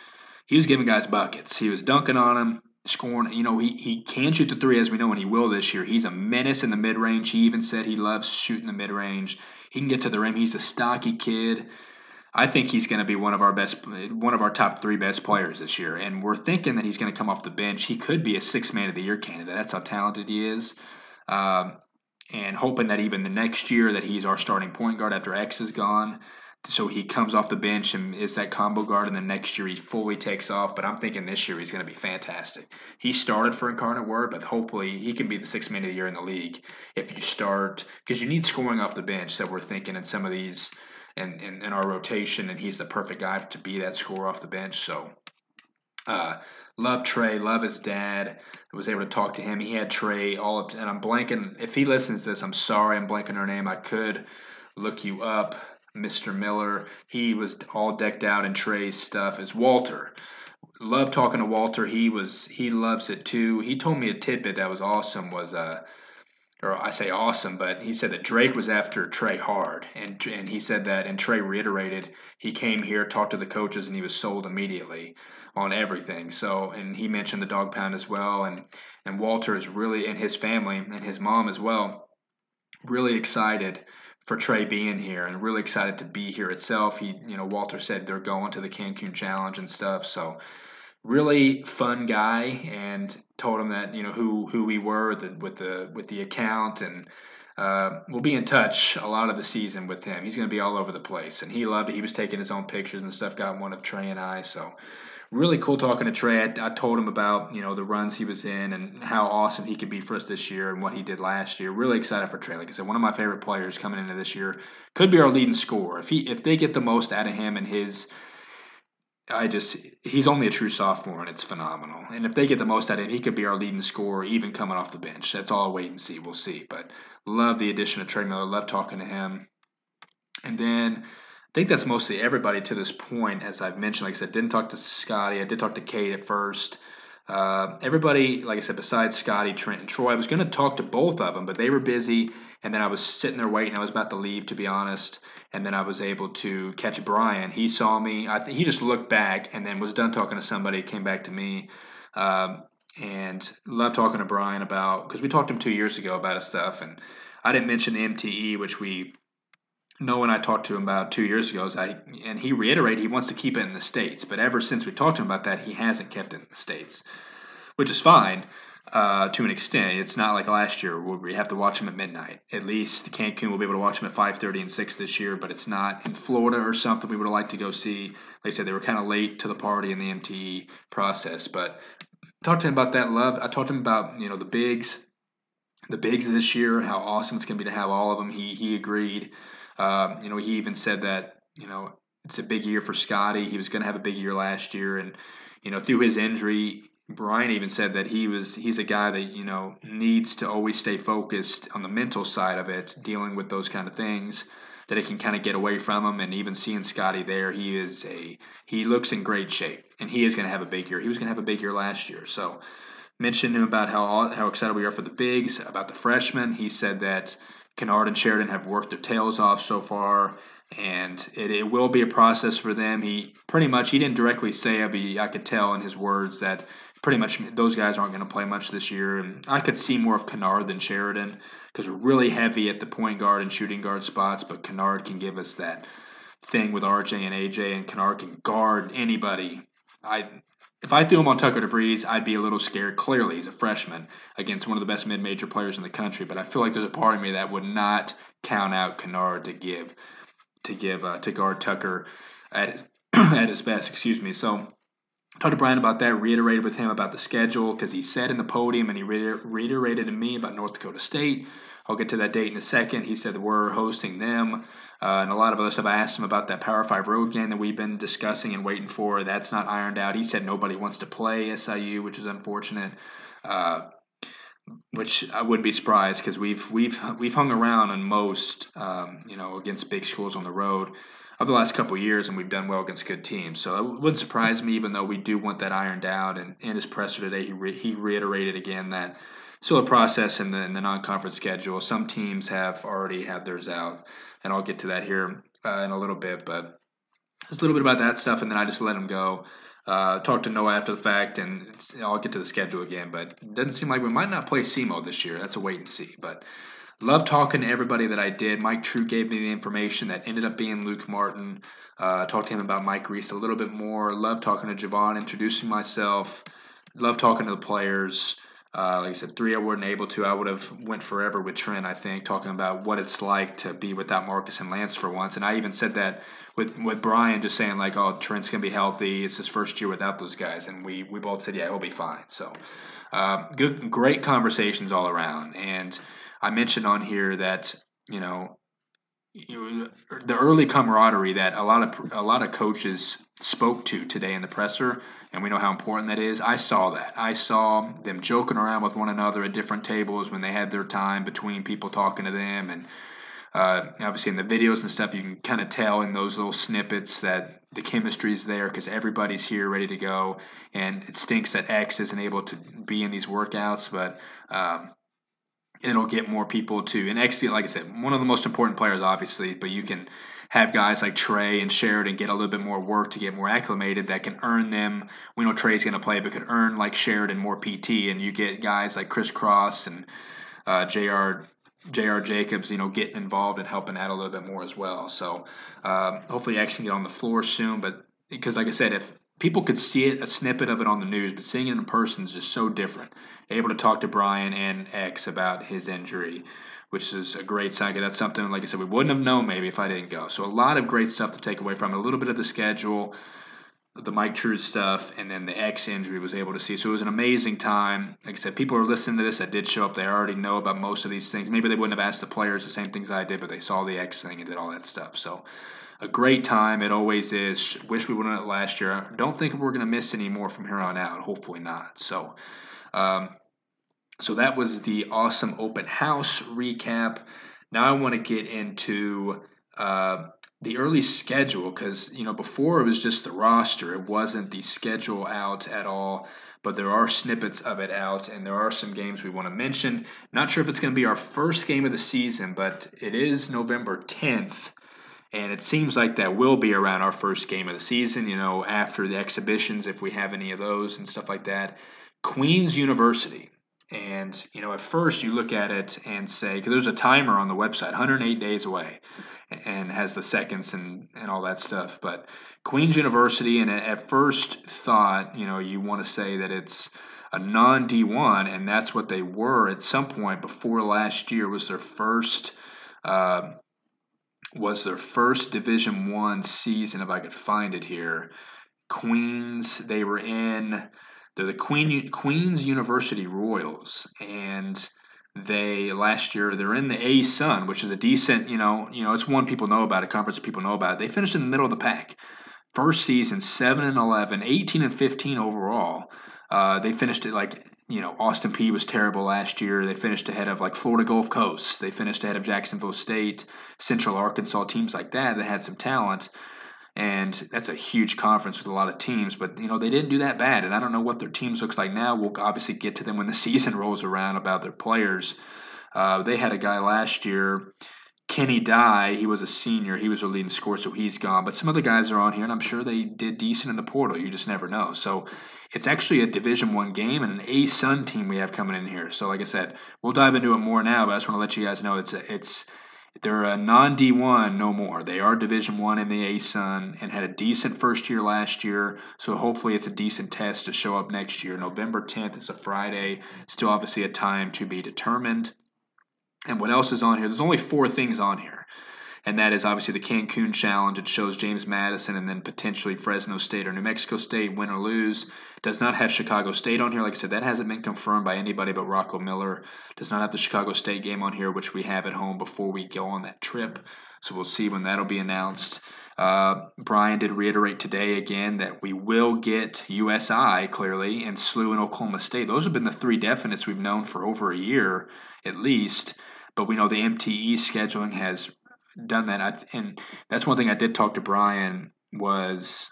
he was giving guys buckets. He was dunking on them scoring. You know, he, he can shoot the three, as we know, and he will this year. He's a menace in the mid range. He even said he loves shooting the mid range. He can get to the rim. He's a stocky kid. I think he's going to be one of our best, one of our top three best players this year. And we're thinking that he's going to come off the bench. He could be a six man of the year candidate. That's how talented he is. Um, and hoping that even the next year that he's our starting point guard after X is gone so he comes off the bench and is that combo guard, and the next year he fully takes off. But I'm thinking this year he's going to be fantastic. He started for Incarnate Word, but hopefully he can be the sixth man of the year in the league if you start because you need scoring off the bench. So we're thinking in some of these in, in, in our rotation, and he's the perfect guy to be that scorer off the bench. So, uh, love Trey, love his dad. I was able to talk to him. He had Trey all of, and I'm blanking. If he listens to this, I'm sorry, I'm blanking her name. I could look you up, Mr. Miller. He was all decked out in Trey's stuff as Walter. Love talking to Walter. He was he loves it too. He told me a tidbit that was awesome. Was uh or I say awesome, but he said that Drake was after Trey hard, and and he said that, and Trey reiterated he came here, talked to the coaches, and he was sold immediately on everything. So, and he mentioned the dog pound as well, and and Walter is really and his family and his mom as well, really excited for Trey being here and really excited to be here itself. He, you know, Walter said they're going to the Cancun Challenge and stuff, so really fun guy and told him that you know who who we were with the with the, with the account and uh, we'll be in touch a lot of the season with him. He's going to be all over the place, and he loved it. He was taking his own pictures and stuff. Got one of Trey and I, so really cool talking to Trey. I, I, told him about you know the runs he was in and how awesome he could be for us this year and what he did last year. Really excited for Trey. Like I said, one of my favorite players coming into this year could be our leading scorer. If he if they get the most out of him and his I just he's only a true sophomore and it's phenomenal. And if they get the most out of him, he could be our leading scorer even coming off the bench. That's all wait and see. We'll see. But love the addition of Trey Miller. Love talking to him. And then I think that's mostly everybody to this point. As I've mentioned, like I said, didn't talk to Scottie. I did talk to Kate at first. Uh, everybody, like I said, besides Scottie, Trent, and Troy, I was going to talk to both of them, but they were busy. And then I was sitting there waiting. I was about to leave, to be honest and then I was able to catch Bryan. He saw me. I th- he just looked back and then was done talking to somebody. Came back to me, um, and loved talking to Bryan about because we talked to him two years ago about his stuff, and I didn't mention the MTE, which we know when I talked to him about two years ago. I and he reiterated he wants to keep it in the states, but ever since we talked to him about that, he hasn't kept it in the states, which is fine uh, to an extent. It's not like last year where we have to watch them at midnight. At least the Cancun will be able to watch them at 5:30 and 6 this year, but it's not in Florida or something we would have liked to go see. Like I said, they were kind of late to the party in the MTE process, but talked to him about that love. I talked to him about you know the bigs, the bigs this year, how awesome it's going to be to have all of them. He he agreed. Um, you know, he even said that you know it's a big year for Scottie. He was going to have a big year last year, and you know through his injury, Bryan even said that he was he's a guy that you know needs to always stay focused on the mental side of it, dealing with those kind of things that it can kind of get away from him. And even seeing Scottie there, he is a he looks in great shape, and he is going to have a big year. He was going to have a big year last year, so mentioned him about how how excited we are for the bigs, about the freshmen. He said that Kennard and Sheridan have worked their tails off so far and it, it will be a process for them. He pretty much he didn't directly say it, but I could tell in his words that pretty much those guys aren't going to play much this year. And I could see more of Kennard than Sheridan because we're really heavy at the point guard and shooting guard spots, but Kennard can give us that thing with RJ and AJ, and Kennard can guard anybody. I if I threw him on Tucker DeVries, I'd be a little scared. Clearly, he's a freshman against one of the best mid-major players in the country, but I feel like there's a part of me that would not count out Kennard to give to give uh, to guard Tucker at his, at his best. Excuse me. So talked to Bryan about that. Reiterated with him about the schedule because he said in the podium and he reiterated to me about North Dakota State. I'll get to that date in a second. He said we're hosting them. Uh, and a lot of other stuff. I asked him about that Power Five road game that we've been discussing and waiting for. That's not ironed out. He said nobody wants to play SIU, which is unfortunate. Uh, which I wouldn't be surprised because we've we've we've hung around on most, um, you know, against big schools on the road of the last couple years, and we've done well against good teams. So it wouldn't surprise me, even though we do want that ironed out. And in his presser today, he re- he reiterated again that still a process in the in the non-conference schedule. Some teams have already had theirs out, and I'll get to that here uh, in a little bit. But just a little bit about that stuff, and then I just let him go. Uh, to Noah after the fact, and I'll get to the schedule again. But it doesn't seem like we might not play SEMO this year. That's a wait and see. But love talking to everybody that I did. Mike Trude gave me the information that ended up being Luke Martin. Uh, talked to him about Mike Reis a little bit more. Love talking to Javon, introducing myself. Love talking to the players. Uh, like I said, three I wasn't able to. I would have went forever with Trent. I think talking about what it's like to be without Marcus and Lance for once. And I even said that with with Bryan, just saying like, "Oh, Trent's gonna be healthy. It's his first year without those guys." And we we both said, "Yeah, he'll be fine." So, uh, good, great conversations all around. And I mentioned on here that you know the early camaraderie that a lot of a lot of coaches spoke to today in the presser, and we know how important that is. I saw that. I saw them joking around with one another at different tables when they had their time between people talking to them, and uh, obviously in the videos and stuff, you can kind of tell in those little snippets that the chemistry is there because everybody's here ready to go, and it stinks that X isn't able to be in these workouts, but. Um, it'll get more people to and X, like I said, one of the most important players, obviously, but you can have guys like Trey and Sheridan get a little bit more work to get more acclimated that can earn them. We know Trey's going to play, but could earn like Sheridan more PT, and you get guys like Chris Cross and uh, Jr. J.R. Jacobs, you know, getting involved and helping out a little bit more as well. So um, hopefully, X can get on the floor soon. But because, like I said, if people could see it, a snippet of it on the news, but seeing it in person is just so different. Able to talk to Bryan and X about his injury, which is a great sign. That's something, like I said, we wouldn't have known maybe if I didn't go. So a lot of great stuff to take away from it. A little bit of the schedule, the Mike Trude stuff, and then the X injury was able to see. So it was an amazing time. Like I said, people are listening to this that did show up. They already know about most of these things. Maybe they wouldn't have asked the players the same things I did, but they saw the X thing and did all that stuff. So a great time. It always is. Wish we would have it last year. Don't think we're going to miss any more from here on out. Hopefully not. So, um, so that was the awesome open house recap. Now I want to get into uh, the early schedule because you know before it was just the roster. It wasn't the schedule out at all. But there are snippets of it out, and there are some games we want to mention. Not sure if it's going to be our first game of the season, but it is November 10th. And it seems like that will be around our first game of the season, you know, after the exhibitions, if we have any of those and stuff like that. Queen's University. And, you know, at first you look at it and say, because there's a timer on the website, 108 days away, and has the seconds and, and all that stuff. But Queen's University, and at first thought, you know, you want to say that it's a non D1, and that's what they were at some point before last year was their first. Uh, was their first Division One season. If I could find it here, Queens. They were in. They're the Queen Queens University Royals, and they last year they're in the ASUN, which is a decent. You know, you know, it's one people know about. A conference people know about. They finished in the middle of the pack. First season, seven and 11, 18 and fifteen overall. Uh, they finished it like you know, Austin Peay was terrible last year. They finished ahead of like Florida Gulf Coast. They finished ahead of Jacksonville State, Central Arkansas, teams like that that had some talent. And that's a huge conference with a lot of teams, but you know they didn't do that bad. And I don't know what their teams looks like now. We'll obviously get to them when the season rolls around about their players. Uh, they had a guy last year Kenny Dye, he was a senior. He was a leading scorer, so he's gone. But some other guys are on here, and I'm sure they did decent in the portal. You just never know. So it's actually a Division One game and an ASUN team we have coming in here. So like I said, we'll dive into it more now. But I just want to let you guys know it's a, it's they're a non D1 no more. They are Division One in the ASUN and had a decent first year last year. So hopefully it's a decent test to show up next year. November 10th. is a Friday. Still obviously a time to be determined. And what else is on here? There's only four things on here. And that is obviously the Cancun Challenge. It shows James Madison and then potentially Fresno State or New Mexico State, win or lose. Does not have Chicago State on here. Like I said, that hasn't been confirmed by anybody but Rocco Miller. Does not have the Chicago State game on here, which we have at home before we go on that trip. So we'll see when that'll be announced. Uh, Bryan did reiterate today again that we will get USI clearly and SLU and Oklahoma State. Those have been the three definites we've known for over a year at least. But we know the MTE scheduling has done that. and that's one thing I did talk to Bryan was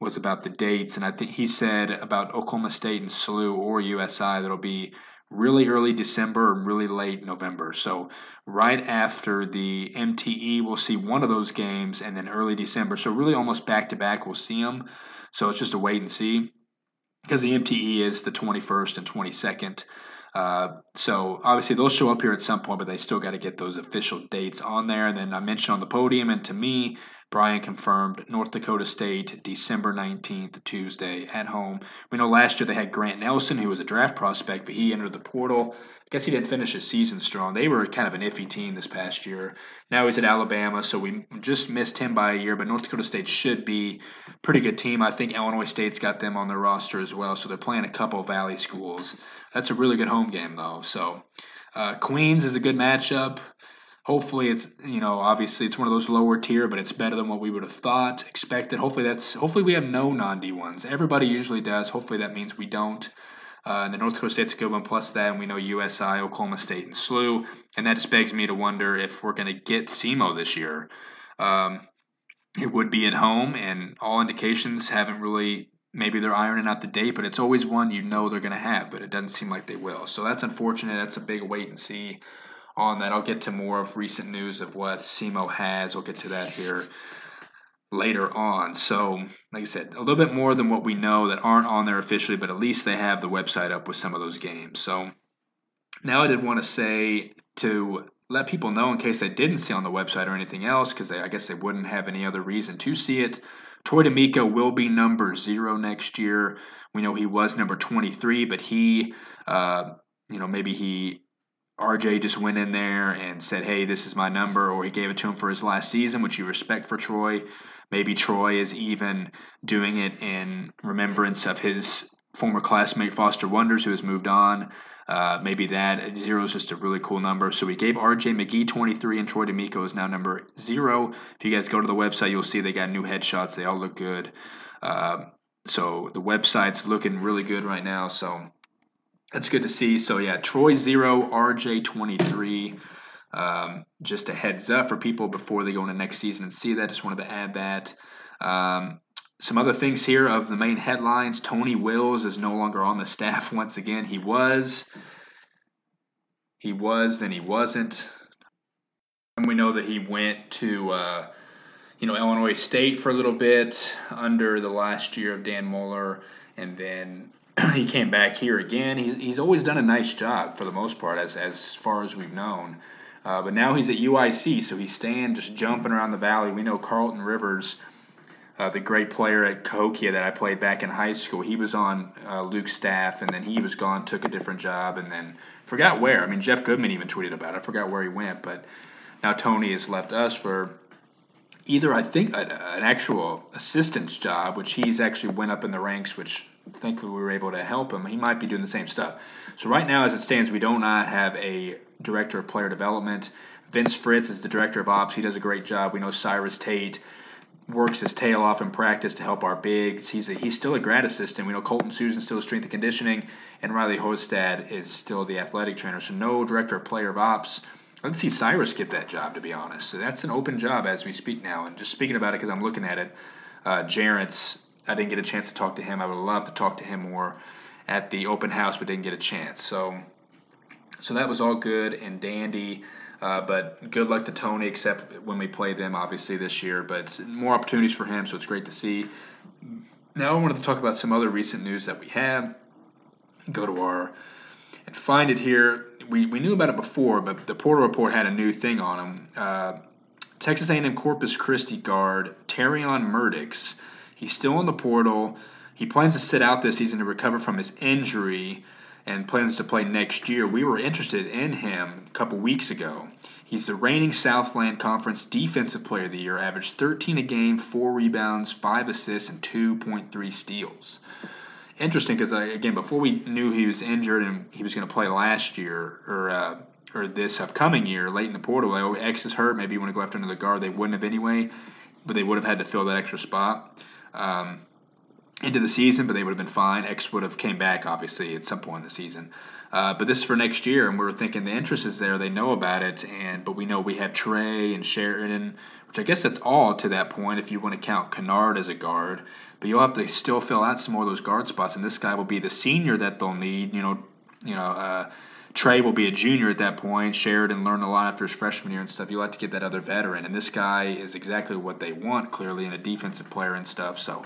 was about the dates, and I think he said about Oklahoma State and SLU or USI that'll be really early December and really late November. So right after the MTE, we'll see one of those games, and then early December. So really almost back to back, we'll see them. So it's just a wait and see because the MTE is the 21st and 22nd. Uh, so obviously they'll show up here at some point, but they still got to get those official dates on there. And then I mentioned on the podium, and to me, Bryan confirmed North Dakota State, December 19th, Tuesday at home. We know last year they had Grant Nelson, who was a draft prospect, but he entered the portal. I guess he didn't finish his season strong. They were kind of an iffy team this past year. Now he's at Alabama, so we just missed him by a year, but North Dakota State should be a pretty good team. I think Illinois State's got them on their roster as well, so they're playing a couple Valley schools. That's a really good home game, though. So uh, Queens is a good matchup. Hopefully it's you know obviously it's one of those lower tier but it's better than what we would have thought expected hopefully that's hopefully we have no non d1s everybody usually does hopefully that means we don't uh, the North Dakota State's a good one. Plus that, and we know USI, Oklahoma State, and SLU. And that just begs me to wonder if we're going to get SEMO this year. Um, it would be at home, and all indications haven't really. Maybe they're ironing out the date, but it's always one you know they're going to have, but it doesn't seem like they will. So that's unfortunate. That's a big wait and see on that. I'll get to more of recent news of what SEMO has. We'll get to that here later on. So, like I said, a little bit more than what we know that aren't on there officially, but at least they have the website up with some of those games. So, now I did want to say to let people know in case they didn't see on the website or anything else, because I guess they wouldn't have any other reason to see it. Troy D'Amico will be number zero next year. We know he was number 23, but he, uh, you know, maybe he RJ just went in there and said, "Hey, this is my number," or he gave it to him for his last season, which you respect for Troy. Maybe Troy is even doing it in remembrance of his former classmate Foster Wonders, who has moved on. Uh, maybe that zero is just a really cool number. So we gave RJ McGee 23, and Troy D'Amico is now number zero. If you guys go to the website, you'll see they got new headshots. They all look good. Uh, so the website's looking really good right now. So that's good to see. So yeah, Troy zero, RJ 23. Um, just a heads up for people before they go into next season and see that. Just wanted to add that. Um, some other things here of the main headlines Tony Wills is no longer on the staff once again. He was. He was, then he wasn't. And we know that he went to, uh, you know, Illinois State for a little bit under the last year of Dan Muller, and then he came back here again. He's, he's always done a nice job for the most part, as, as far as we've known. Uh, but now he's at UIC, so he's staying just jumping around the valley. We know Carlton Rivers, uh, the great player at Cahokia that I played back in high school. He was on uh, Luke's staff, and then he was gone, took a different job, and then forgot where. I mean, Jeff Goodman even tweeted about it. I forgot where he went, but now Tony has left us for either I think an actual assistant's job, which he's actually went up in the ranks, which thankfully we were able to help him. He might be doing the same stuff. So right now, as it stands, we do not have a director of player development. Vince Fritz is the director of ops. He does a great job. We know Cyrus Tate works his tail off in practice to help our bigs. He's a, he's still a grad assistant. We know Colton Susan still strength and conditioning, and Riley Hostad is still the athletic trainer. So no director of player of ops. Let's see Cyrus get that job. To be honest, so that's an open job as we speak now. And just speaking about it because I'm looking at it, uh, Jarrett's. I didn't get a chance to talk to him. I would love to talk to him more at the open house, but didn't get a chance. So so that was all good and dandy. Uh, but good luck to Tony, except when we play them, obviously, this year. But more opportunities for him, so it's great to see. Now, I wanted to talk about some other recent news that we have. Go to our and find it here. We, we knew about it before, but the Portal Report had a new thing on him. Uh, Texas A&M Corpus Christi guard Terrion Murdix. He's still in the portal. He plans to sit out this season to recover from his injury and plans to play next year. We were interested in him a couple weeks ago. He's the reigning Southland Conference Defensive Player of the Year, averaged 13 a game, 4 rebounds, 5 assists, and 2.3 steals. Interesting because, again, before we knew he was injured and he was going to play last year or uh, or this upcoming year, late in the portal, like, oh, X is hurt, maybe you want to go after another guard. They wouldn't have anyway, but they would have had to fill that extra spot. Um, into the season, but they would have been fine. X would have came back obviously at some point in the season. Uh, but this is for next year, and we're thinking the interest is there. They know about it, and but we know we have Trey and Sheridan, which I guess that's all to that point if you want to count Kennard as a guard. But you'll have to still fill out some more of those guard spots, and this guy will be the senior that they'll need. You know, you know. Uh, Trey will be a junior at that point. Sheridan learned a lot after his freshman year and stuff. You like to get that other veteran, and this guy is exactly what they want, clearly, in a defensive player and stuff. So,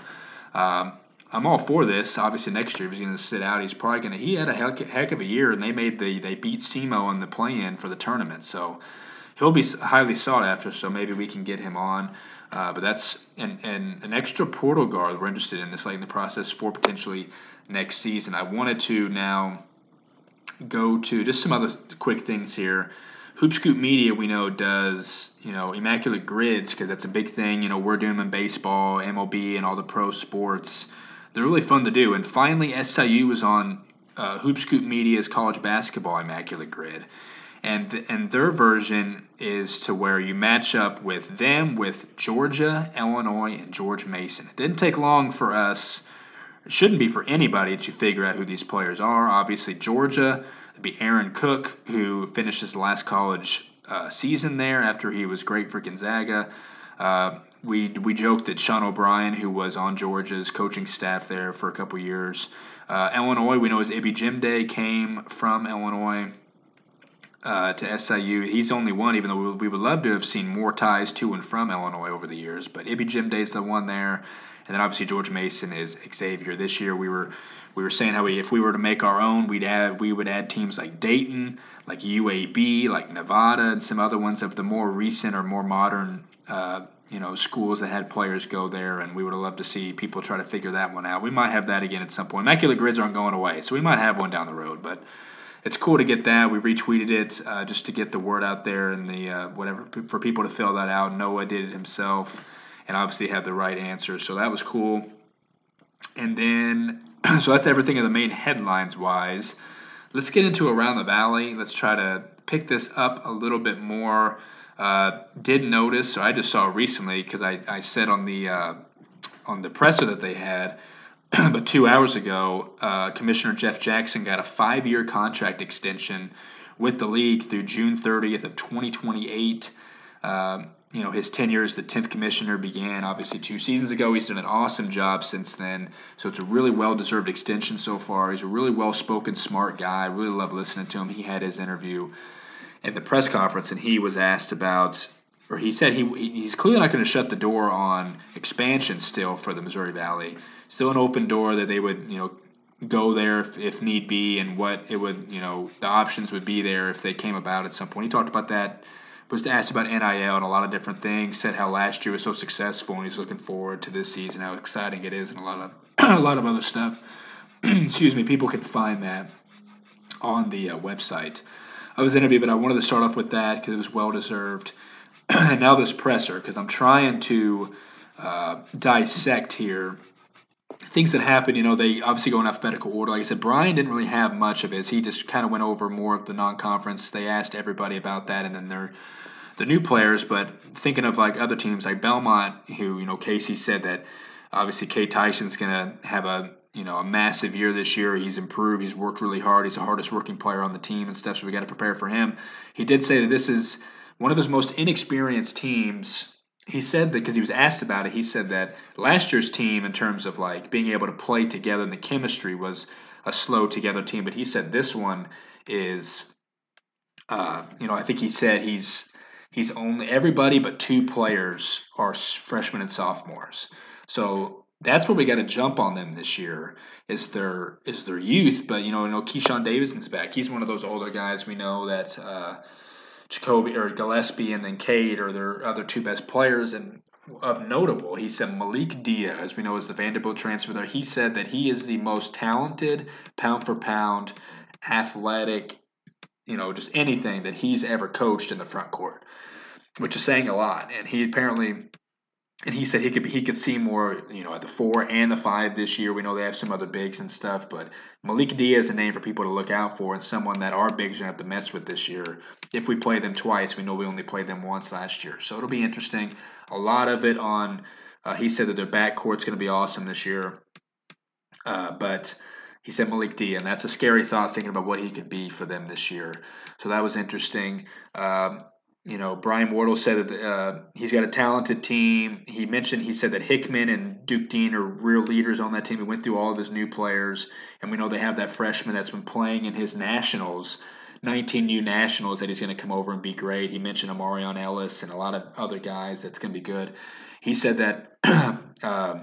um, I'm all for this. Obviously, next year if he's going to sit out, he's probably going to. He had a heck, heck of a year, and they made the they beat SEMO in the play-in for the tournament, so he'll be highly sought after. So maybe we can get him on. Uh, but that's and and an extra portal guard we're interested in this late in the process for potentially next season. I wanted to now go to just some other quick things here. Hoopscoop Media, we know, does you know immaculate grids because that's a big thing. You know, we're doing them in baseball, MLB, and all the pro sports. They're really fun to do. And finally, SIU was on uh, Hoopscoop Media's college basketball immaculate grid. and and their version is to where you match up with them with Georgia, Illinois, and George Mason. It didn't take long for us. It shouldn't be for anybody to figure out who these players are. Obviously, Georgia would be Aaron Cook, who finished his last college uh, season there after he was great for Gonzaga. Uh, we we joked that Sean O'Brien, who was on Georgia's coaching staff there for a couple years, uh, Illinois, we know his jim day came from Illinois uh, to SIU. He's only one, even though we would love to have seen more ties to and from Illinois over the years. But Ibi Jim Day's the one there, and then obviously George Mason is Xavier. This year we were we were saying how we, if we were to make our own, we'd add we would add teams like Dayton, like UAB, like Nevada, and some other ones of the more recent or more modern. Uh, you know, schools that had players go there, and we would have loved to see people try to figure that one out. We might have that again at some point. Immaculate grids aren't going away, so we might have one down the road, but it's cool to get that. We retweeted it uh, just to get the word out there and the uh, whatever for people to fill that out. Noah did it himself, and obviously had the right answer, so that was cool. And then, so that's everything of the main headlines wise. Let's get into around the valley. Let's try to pick this up a little bit more. Uh, did notice, I just saw recently because I, I said on the uh, on the presser that they had but two hours ago, uh, Commissioner Jeff Jackson got a five-year contract extension with the league through June 30th of 2028. Um, you know, his tenure as the 10th commissioner began obviously two seasons ago. He's done an awesome job since then. So it's a really well deserved extension so far. He's a really well spoken, smart guy. I really love listening to him. He had his interview at the press conference, and he was asked about, or he said he he's clearly not going to shut the door on expansion still for the Missouri Valley still an open door that they would, you know, go there if, if need be and what it would, you know, the options would be there if they came about at some point. He talked about that, was asked about NIL and a lot of different things, said how last year was so successful and he's looking forward to this season, how exciting it is, and a lot of a lot of other stuff. Excuse me, people can find that on the uh, website. I was interviewed, but I wanted to start off with that because it was well deserved. and now this presser, because I'm trying to uh, dissect here things that happened, you know, they obviously go in alphabetical order. Like I said, Bryan didn't really have much of his. He just kind of went over more of the non-conference. They asked everybody about that, and then they're the new players. But thinking of like other teams like Belmont, who you know, Casey said that obviously Cade Tyson's to have a you know a massive year this year. He's improved. He's worked really hard. He's the hardest working player on the team and stuff. So we got to prepare for him. He did say that this is one of his most inexperienced teams he said that because he was asked about it, he said that last year's team, in terms of like being able to play together and the chemistry, was a slow together team. But he said this one is, uh, you know, I think he said he's he's only everybody but two players are freshmen and sophomores. So that's where we got to jump on them this year is their is their youth. But you know, you know, Keyshawn Davidson's back. He's one of those older guys we know that. Uh, Jacoby or Gillespie and then Cade are their other two best players. And of notable, he said Malik Diaz, as we know is the Vanderbilt transfer there. He said that he is the most talented, pound for pound, athletic, you know, just anything that he's ever coached in the front court, which is saying a lot. And he apparently and he said he could he could see more, you know, at the four and the five this year. We know they have some other bigs and stuff, but Malik Diaz is a name for people to look out for, and someone that our bigs are gonna have to mess with this year. If we play them twice, we know we only played them once last year, so it'll be interesting. A lot of it on. Uh, he said that their backcourt's to be awesome this year, uh, but he said Malik D, and that's a scary thought thinking about what he could be for them this year. So that was interesting. Um, you know, Brian Wardle said that uh, he's got a talented team. He mentioned he said that Hickman and Duke Deen are real leaders on that team. He went through all of his new players, and we know they have that freshman that's been playing in his nationals, 19 new nationals that he's going to come over and be great. He mentioned Amarion Ellis and a lot of other guys that's going to be good. He said that uh,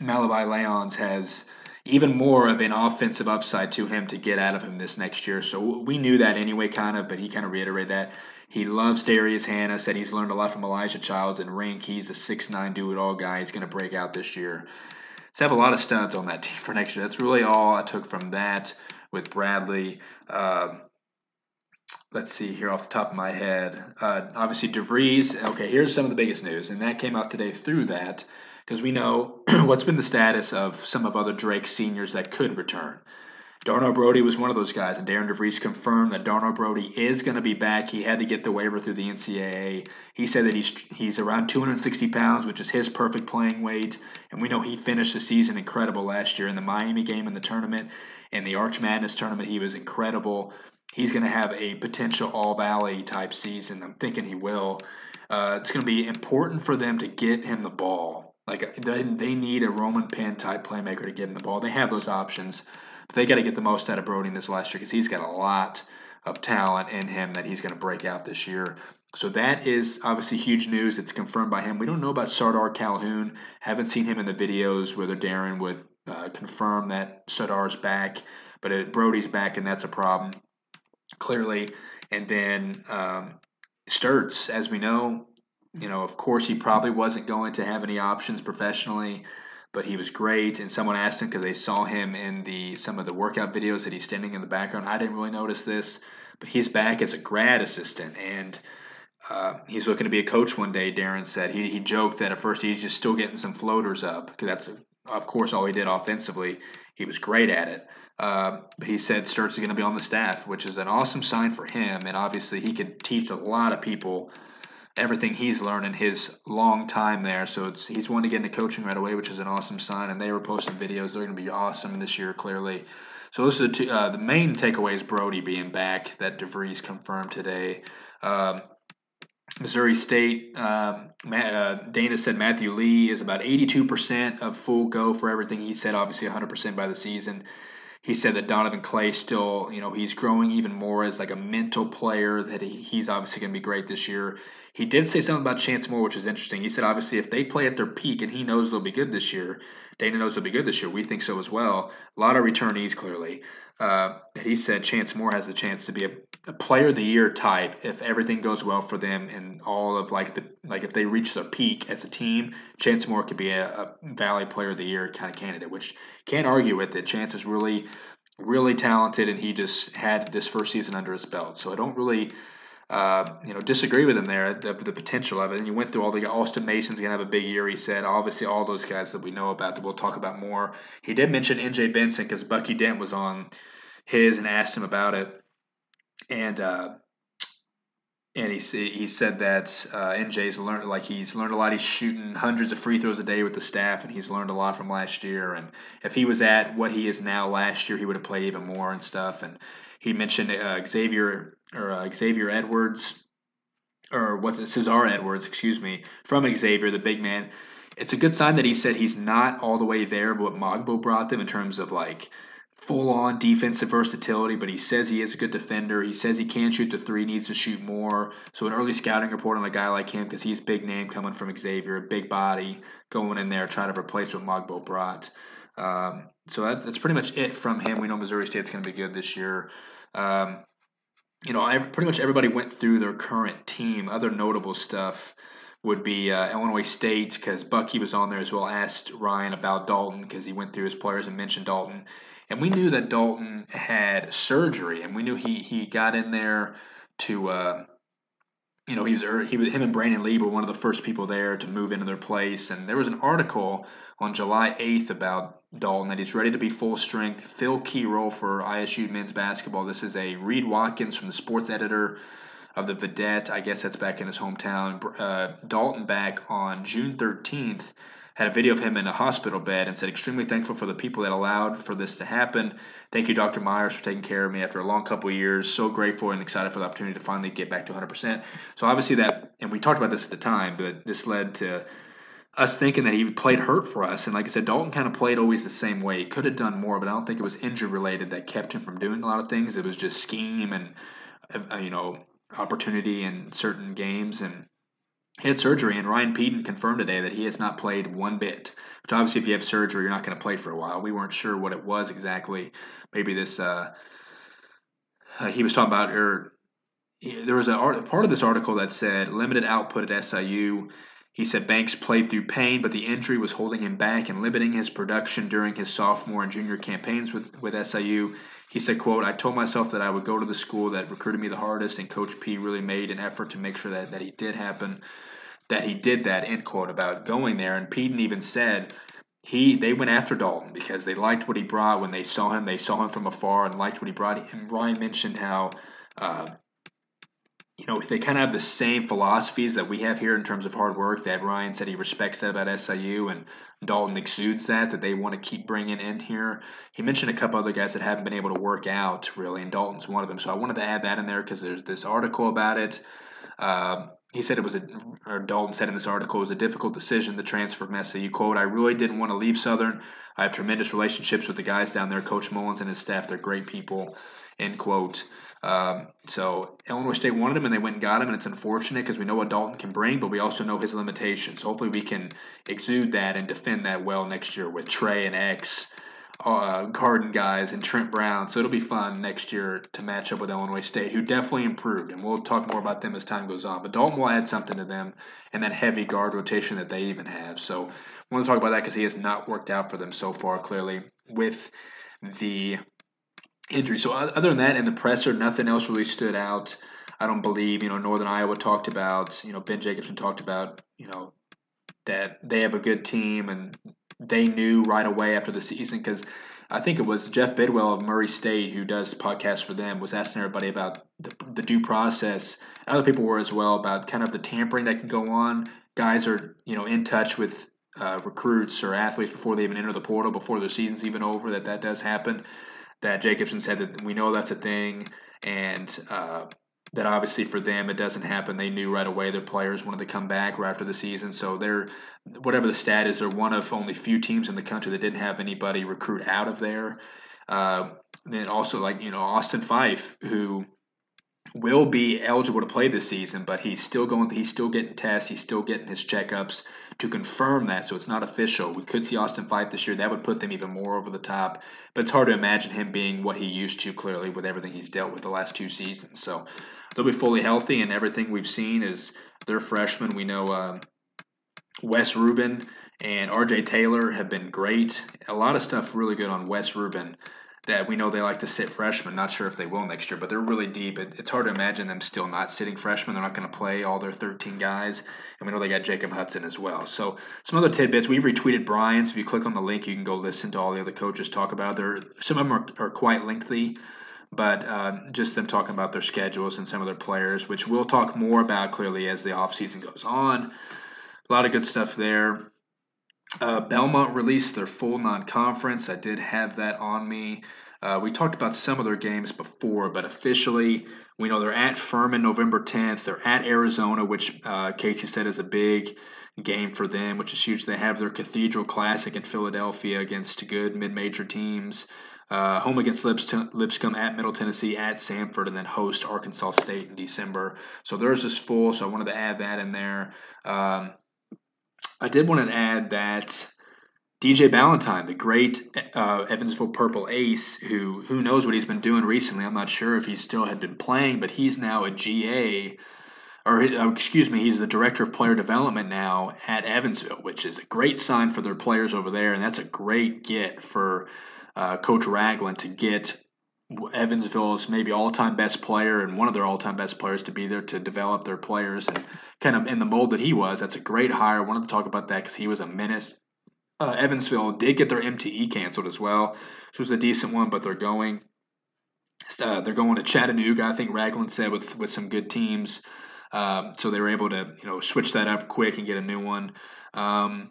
Malachi Leons has even more of an offensive upside to him to get out of him this next year. So we knew that anyway, kind of, but he kind of reiterated that. He loves Darius Hannah, said he's learned a lot from Elijah Childs and Rienk. He's a six-nine do-it-all guy. He's going to break out this year. So have a lot of studs on that team for next year. That's really all I took from that with Bradley. Uh, let's see here off the top of my head. Uh, obviously, DeVries. Okay, here's some of the biggest news, and that came out today through that because we know what's been the status of some of other Drake seniors that could return. Darnell Brodie was one of those guys, and Darren DeVries confirmed that Darnell Brodie is going to be back. He had to get the waiver through the NCAA. He said that he's he's around 260 pounds, which is his perfect playing weight. And we know he finished the season incredible last year in the Miami game in the tournament, in the Arch Madness tournament. He was incredible. He's going to have a potential All Valley type season. I'm thinking he will. Uh, it's going to be important for them to get him the ball. Like they, they need a Roman Penn type playmaker to get in the ball. They have those options. But they got to get the most out of Brodie in this last year because he's got a lot of talent in him that he's going to break out this year. So that is obviously huge news. It's confirmed by him. We don't know about Sardar Calhoun. Haven't seen him in the videos whether Darren would uh, confirm that Sardar's back, but it, Brodie's back, and that's a problem clearly. And then um, Sturtz, as we know, you know, of course, he probably wasn't going to have any options professionally but he was great. And someone asked him because they saw him in the some of the workout videos that he's standing in the background. I didn't really notice this, but he's back as a grad assistant and. Uh, he's looking to be a coach one day. Darren said he, he joked that at first he's just still getting some floaters up because that's of course all he did offensively. He was great at it. Uh, but he said Sturtz going to be on the staff, which is an awesome sign for him. And obviously he could teach a lot of people everything he's learned in his long time there. So it's he's wanting to get into coaching right away, which is an awesome sign. And they were posting videos; they're going to be awesome this year, clearly. So those are the two. Uh, the main takeaways: Brodie being back, that DeVries confirmed today. Um, Missouri State, um, uh, Dana said Matthew Lee is about 82% of full go for everything. He said obviously 100% by the season he said that Donovan Clay still, you know, he's growing even more as like a mental player. That he, he's obviously going to be great this year. He did say something about Chance Moore, which is interesting. He said obviously if they play at their peak, and he knows they'll be good this year, Dana knows they'll be good this year. We think so as well. A lot of returnees clearly. Uh, he said Chance Moore has the chance to be a, a, player of the year type if everything goes well for them and all of like the like if they reach their peak as a team, Chance Moore could be a, a Valley Player of the Year kind of candidate, which can't argue with it. Chance is really really talented, and he just had this first season under his belt. So I don't really. Uh, you know, disagree with him there, the, the potential of it. And you went through all the Austin Mason's to have a big year, he said. Obviously, all those guys that we know about that we'll talk about more. He did mention NJ Benson because Bucky Dent was on his and asked him about it. And uh, and he he said that uh, NJ's learned like he's learned a lot. He's shooting hundreds of free throws a day with the staff, and he's learned a lot from last year. And if he was at what he is now last year, he would have played even more and stuff. And he mentioned uh, Xavier or uh, Xavier Edwards, or what's it, Cesar Edwards, excuse me, from Xavier, the big man. It's a good sign that he said he's not all the way there, but what Mogbo brought them in terms of like full on defensive versatility, but he says he is a good defender. He says he can shoot the three, needs to shoot more. So an early scouting report on a guy like him because he's big name coming from Xavier, big body going in there trying to replace what Mogbo brought. Um, so that, that's pretty much it from him. We know Missouri State's going to be good this year. Um, you know, I, pretty much everybody went through their current team. Other notable stuff would be uh, Illinois State because Bucky was on there as well. Asked Ryan about Dalton because he went through his players and mentioned Dalton. And we knew that Dalton had surgery, and we knew he he got in there to, uh, you know, he was he was him and Brandon Lee were one of the first people there to move into their place. And there was an article on July eighth about Dalton that he's ready to be full strength, fill key role for ISU men's basketball. This is a Reed Watkins from the sports editor of the Vedette. I guess that's back in his hometown. Uh, Dalton back on June thirteenth had a video of him in a hospital bed and said, extremely thankful for the people that allowed for this to happen. Thank you, Dr. Myers, for taking care of me after a long couple of years. So grateful and excited for the opportunity to finally get back to 100%. So obviously that, and we talked about this at the time, but this led to us thinking that he played hurt for us. And like I said, Dalton kind of played always the same way. He could have done more, but I don't think it was injury related that kept him from doing a lot of things. It was just scheme and, uh, you know, opportunity in certain games. And had surgery, and Ryan Pedon confirmed today that he has not played one bit. Which obviously, if you have surgery, you're not going to play for a while. We weren't sure what it was exactly. Maybe this. Uh, uh, he was talking about, or there was a part of this article that said limited output at SIU. He said Banks played through pain, but the injury was holding him back and limiting his production during his sophomore and junior campaigns with, with SIU. He said, quote, I told myself that I would go to the school that recruited me the hardest, and Coach P really made an effort to make sure that, that he did happen, that he did that, end quote, about going there. And Pedon even said he they went after Dalton because they liked what he brought when they saw him. They saw him from afar and liked what he brought. And Ryan mentioned how. Uh, you know, they kind of have the same philosophies that we have here in terms of hard work. That Ryan said he respects that about SIU, and Dalton exudes that that they want to keep bringing in here. He mentioned a couple other guys that haven't been able to work out really, and Dalton's one of them. So I wanted to add that in there because there's this article about it. Uh, he said it was a, or Dalton said in this article, it was a difficult decision to transfer from SIU. Quote, I really didn't want to leave Southern. I have tremendous relationships with the guys down there, Coach Mullins and his staff. They're great people, end quote. Um, so Illinois State wanted him, and they went and got him, and it's unfortunate because we know what Dalton can bring, but we also know his limitations. Hopefully, we can exude that and defend that well next year with Trey and X uh, Garden guys and Trent Brown. So it'll be fun next year to match up with Illinois State, who definitely improved. And we'll talk more about them as time goes on. But Dalton will add something to them and that heavy guard rotation that they even have. So I want to talk about that because he has not worked out for them so far, clearly, with the injury. So other than that, in the presser, nothing else really stood out. I don't believe, you know, Northern Iowa talked about, you know, Ben Jacobson talked about, you know, that they have a good team and they knew right away after the season because I think it was Jeff Bidwell of Murray State who does podcasts for them was asking everybody about the, the due process. Other people were as well about kind of the tampering that can go on. Guys are you know in touch with uh, recruits or athletes before they even enter the portal, before their season's even over. That that does happen. That Jacobson said that we know that's a thing, and uh, that obviously for them it doesn't happen. They knew right away their players wanted to come back right after the season, so they're whatever the stat is, they're one of only few teams in the country that didn't have anybody recruit out of there. Uh, then also like you know Austin Phyfe, who will be eligible to play this season, but he's still going. He's still getting tests. He's still getting his checkups to confirm that. So it's not official. We could see Austin Phyfe this year. That would put them even more over the top. But it's hard to imagine him being what he used to. Clearly, with everything he's dealt with the last two seasons. So they'll be fully healthy, and everything we've seen is they're freshmen. We know uh, Wes Rubin and R.J. Taylor have been great. A lot of stuff really good on Wes Rubin that we know they like to sit freshmen. Not sure if they will next year, but they're really deep. It, it's hard to imagine them still not sitting freshmen. They're not going to play all their 13 guys. And we know they got Jacob Hudson as well. So some other tidbits. We've retweeted Brian's. If you click on the link, you can go listen to all the other coaches talk about it. There, some of them are, are quite lengthy, but uh, just them talking about their schedules and some of their players, which we'll talk more about clearly as the offseason goes on. A lot of good stuff there. Uh, Belmont released their full non-conference. I did have that on me. Uh, we talked about some of their games before, but officially, we know they're at Furman November 10th. They're at Arizona, which uh, Casey said is a big game for them, which is huge. They have their Cathedral Classic in Philadelphia against good mid-major teams. Uh, home against Lipscomb at Middle Tennessee, at Samford, and then host Arkansas State in December. So theirs is full, so I wanted to add that in there. Um, I did want to add that DJ Balentine, the great uh, Evansville Purple ace, who who knows what he's been doing recently. I'm not sure if he still had been playing, but he's now a GA, or uh, excuse me, he's the director of player development now at Evansville, which is a great sign for their players over there, and that's a great get for uh, Coach Ragland to get Evansville's maybe all-time best player and one of their all-time best players to be there to develop their players and kind of in the mold that he was. That's a great hire. I wanted to talk about that because he was a menace. Uh, Evansville did get their MTE canceled as well, which was a decent one, but they're going. Uh, they're going to Chattanooga. I think Ragland said with with some good teams, um, so they were able to you know switch that up quick and get a new one. Um,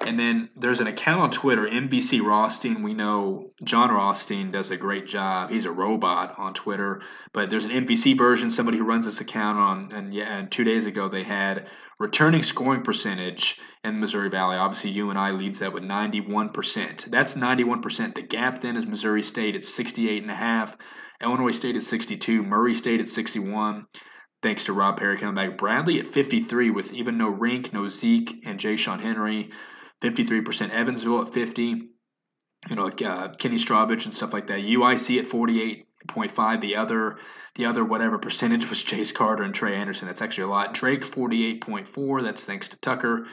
and then there's an account on Twitter, NBC Rothstein. We know Jon Rothstein does a great job. He's a robot on Twitter, but there's an NBC version. Somebody who runs this account on, and yeah, and two days ago they had returning scoring percentage in the Missouri Valley. Obviously, UNI leads that with 91%. That's 91%. The gap then is Missouri State at 68 and a half, Illinois State at 62, Murray State at 61 thanks to Rob Perry coming back. Bradley at 53 with even no Rienk, no Zeke, and Ja'Shon Henry. 53% Evansville at 50, you know, like uh, Kenny Strawbridge and stuff like that. UIC at 48.5. The other, the other whatever percentage was Chase Carter and Trey Anderson. That's actually a lot. Drake 48.4. That's thanks to Tucker.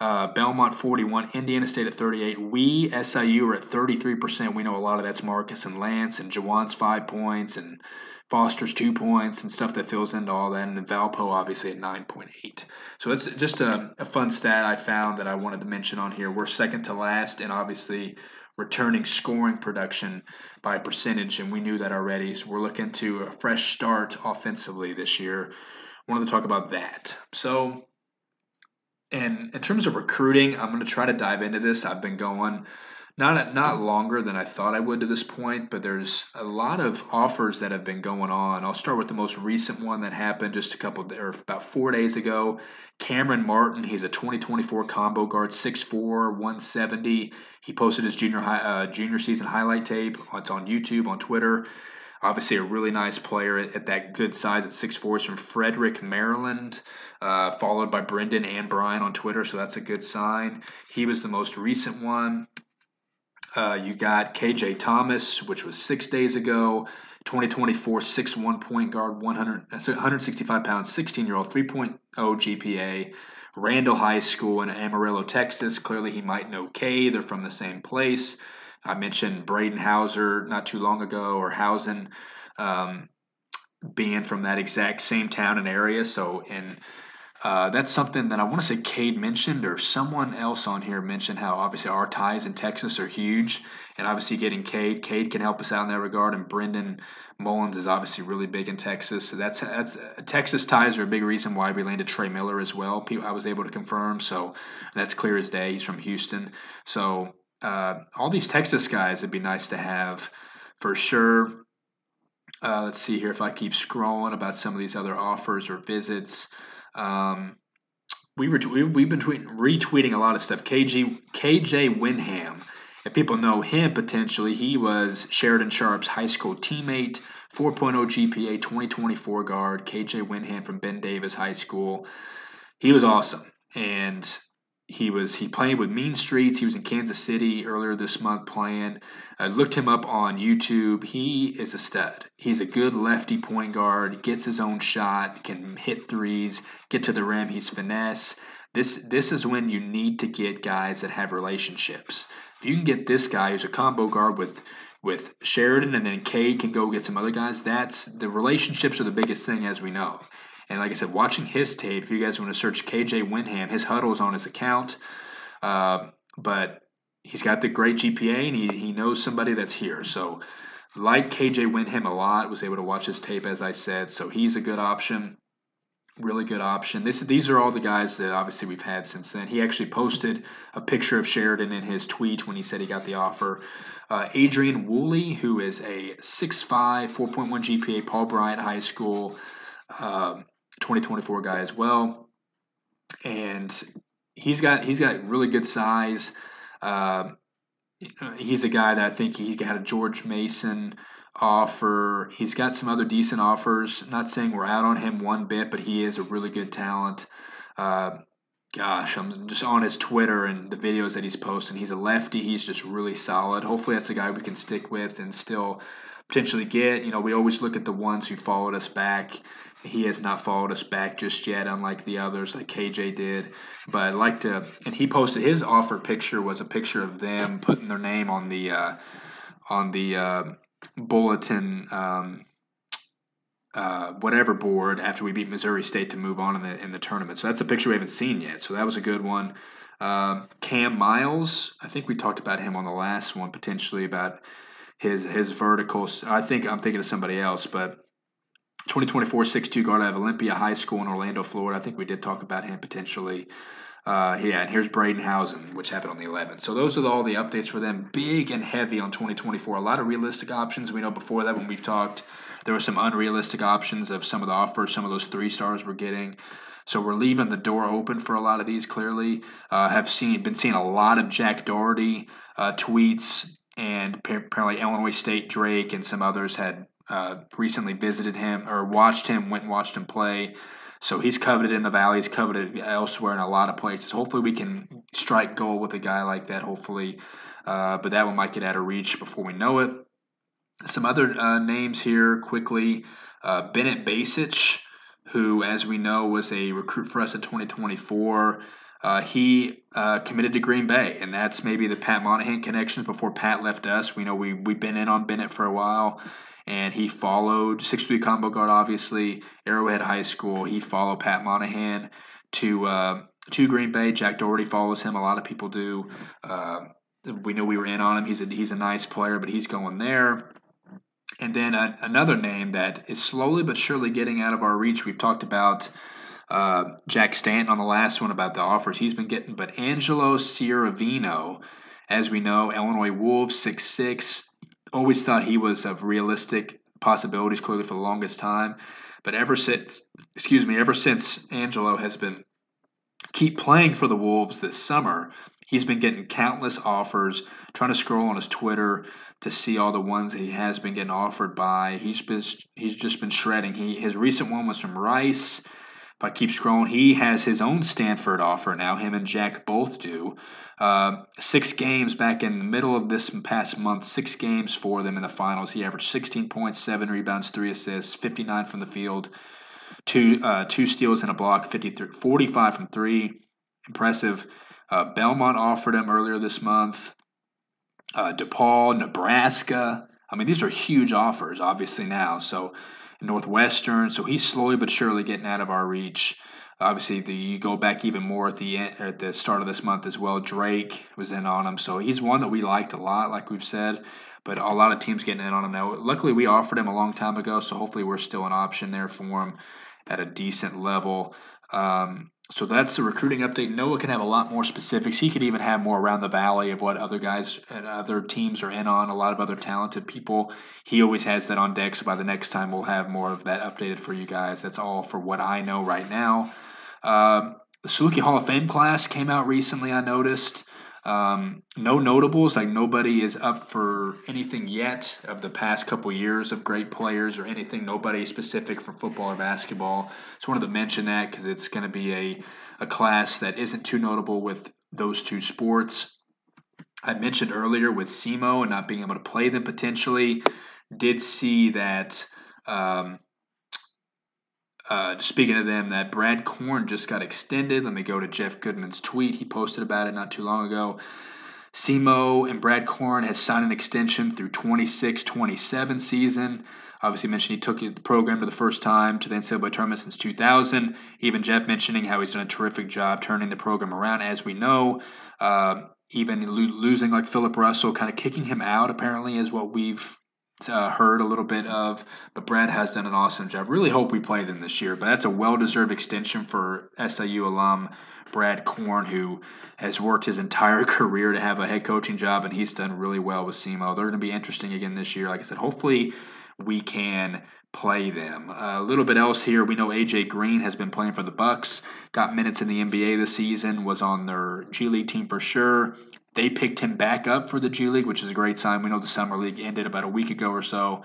Uh, Belmont 41, Indiana State at 38. We SIU are at 33%. We know a lot of that's Marcus and Lance and Jawan's five points and Foster's two points and stuff that fills into all that, and then Valpo obviously at 9.8. So it's just a, a fun stat I found that I wanted to mention on here. We're second to last, and obviously returning scoring production by percentage, and we knew that already. So we're looking to a fresh start offensively this year. I Wanted to talk about that. So, and in terms of recruiting, I'm going to try to dive into this. I've been going not not longer than I thought I would to this point, but there's a lot of offers that have been going on. I'll start with the most recent one that happened just a couple or about four days ago. Cameron Martin, he's a 2024 combo guard, 6'4", 170. He posted his junior high, uh, junior season highlight tape. It's on YouTube, on Twitter. Obviously, a really nice player at, at that good size at 6'4". He's from Frederick, Maryland, uh, followed by Brendan and Bryan on Twitter, so that's a good sign. He was the most recent one. Uh, you got KJ Thomas, which was six days ago. 2024 6'1 point guard, 100, 165 pounds, 16 year old, 3.0 GPA. Randall High School in Amarillo, Texas. Clearly, he might know Kay. They're from the same place. I mentioned Braden Hauser not too long ago, or Hausen um, being from that exact same town and area. So, in uh, that's something that I want to say Cade mentioned or someone else on here mentioned how obviously our ties in Texas are huge. And obviously getting Cade, Cade can help us out in that regard. And Brendan Mullins is obviously really big in Texas. So that's, that's uh, Texas ties are a big reason why we landed Trey Miller as well. I was able to confirm. So that's clear as day. He's from Houston. So uh, all these Texas guys, it'd be nice to have for sure. Uh, let's see here if I keep scrolling about some of these other offers or visits. Um, we were we've been tweet, retweeting a lot of stuff. KG KJ Winham, if people know him potentially, he was Sheridan Sharp's high school teammate, 4.0 GPA, 2024 guard. KJ Winham from Ben Davis High School. He was awesome, and he was he played with Mean Streets. He was in Kansas City earlier this month playing. I looked him up on YouTube. He is a stud. He's a good lefty point guard. Gets his own shot. Can hit threes. Get to the rim. He's finesse. This this is when you need to get guys that have relationships. If you can get this guy who's a combo guard with with Sheridan and then Cade can go get some other guys. That's the relationships are the biggest thing as we know. And like I said, watching his tape, if you guys want to search KJ Winham, his huddle is on his account. Uh, but he's got the great GPA and he, he knows somebody that's here. So, like KJ Winham a lot, was able to watch his tape, as I said. So, he's a good option. Really good option. This, these are all the guys that obviously we've had since then. He actually posted a picture of Sheridan in his tweet when he said he got the offer. Uh, Adrian Woolley, who is a 6'5, 4.1 GPA, Paul Bryant High School. Um, 2024 guy as well, and he's got he's got really good size. Uh, he's a guy that I think he got a George Mason offer. He's got some other decent offers. Not saying we're out on him one bit, but he is a really good talent. Uh, gosh, I'm just on his Twitter and the videos that he's posting. He's a lefty. He's just really solid. Hopefully, that's a guy we can stick with and still potentially get. You know, we always look at the ones who followed us back he has not followed us back just yet, unlike the others, like KJ did. But I'd like to, and he posted his offer picture was a picture of them putting their name on the uh, on the uh, bulletin. Um, uh, whatever board after we beat Missouri State to move on in the in the tournament. So that's a picture we haven't seen yet. So that was a good one. Uh, Cam Miles, I think we talked about him on the last one potentially about his his verticals. I think I'm thinking of somebody else, but 2024 6'2 guard out of Olympia High School in Orlando, Florida. I think we did talk about him potentially. Uh, yeah, and here's Braden Hausen, which happened on the 11th. So those are all the updates for them. Big and heavy on 2024. A lot of realistic options. We know before that when we've talked, there were some unrealistic options of some of the offers, some of those three stars we're getting. So we're leaving the door open for a lot of these. Clearly, uh, have seen been seeing a lot of Jack Doherty uh, tweets, and apparently Illinois State Drake and some others had uh, recently visited him or watched him, went and watched him play. So he's coveted in the valley. He's coveted elsewhere in a lot of places. Hopefully, we can strike gold with a guy like that. Hopefully, uh, but that one might get out of reach before we know it. Some other uh, names here quickly: uh, Bennett Basich, who, as we know, was a recruit for us in 2024. Uh, he uh, committed to Green Bay, and that's maybe the Pat Monahan connections before Pat left us. We know we we've been in on Bennett for a while, and he followed six three combo guard, obviously Arrowhead High School. He followed Pat Monahan to uh, to Green Bay. Jack Doherty follows him. A lot of people do. Uh, we know we were in on him. He's a he's a nice player, but he's going there. And then another name that is slowly but surely getting out of our reach. We've talked about uh, Jack Stanton on the last one about the offers he's been getting, but Angelo Ciaravino, as we know, Illinois Wolves six six. Always thought he was of realistic possibilities, clearly for the longest time. But ever since, excuse me, ever since Angelo has been keep playing for the Wolves this summer, he's been getting countless offers. Trying to scroll on his Twitter to see all the ones that he has been getting offered by. He's been he's just been shredding. He his recent one was from Rice. I keep scrolling, he has his own Stanford offer now. Him and Jack both do. Uh, six games back in the middle of this past month, six games for them in the finals. He averaged 16 points, seven rebounds, three assists, 59 from the field, two uh, two steals and a block, 53, 45 from three. Impressive. Uh, Belmont offered him earlier this month. Uh, DePaul, Nebraska. I mean, these are huge offers, obviously now. So Northwestern. So he's slowly but surely getting out of our reach. Obviously, the, you go back even more at the end, at the start of this month as well. Drake was in on him, so he's one that we liked a lot, like we've said. But a lot of teams getting in on him now. Luckily, we offered him a long time ago, so hopefully we're still an option there for him at a decent level. Um, so that's the recruiting update. Noah can have a lot more specifics. He could even have more around the valley of what other guys and other teams are in on. A lot of other talented people. He always has that on deck. So by the next time, we'll have more of that updated for you guys. That's all for what I know right now. Uh, the Saluki Hall of Fame class came out recently. I noticed. Um, no notables, like nobody is up for anything yet of the past couple years of great players or anything. Nobody specific for football or basketball. Just wanted to mention that because it's going to be a, a class that isn't too notable with those two sports. I mentioned earlier with SEMO and not being able to play them potentially. Did see that um, uh, speaking of them, that Brad Korn just got extended. Let me go to Jeff Goodman's tweet. He posted about it not too long ago. SEMO and Brad Korn has signed an extension through 26-27 season. Obviously, mentioned he took the program to the first time to the NCAA tournament since 2000. Even Jeff mentioning how he's done a terrific job turning the program around, as we know. Uh, even lo- losing like Philip Russell, kind of kicking him out, apparently, is what we've uh, heard a little bit of, but Brad has done an awesome job. Really hope we play them this year, but that's a well deserved extension for SIU alum Brad Korn, who has worked his entire career to have a head coaching job, and he's done really well with SEMO. They're going to be interesting again this year. Like I said, hopefully we can play them. Uh, a little bit else here. We know AJ Green has been playing for the Bucks. Got minutes in the NBA this season. Was on their G League team for sure. They picked him back up for the G League, which is a great sign. We know the summer league ended about a week ago or so,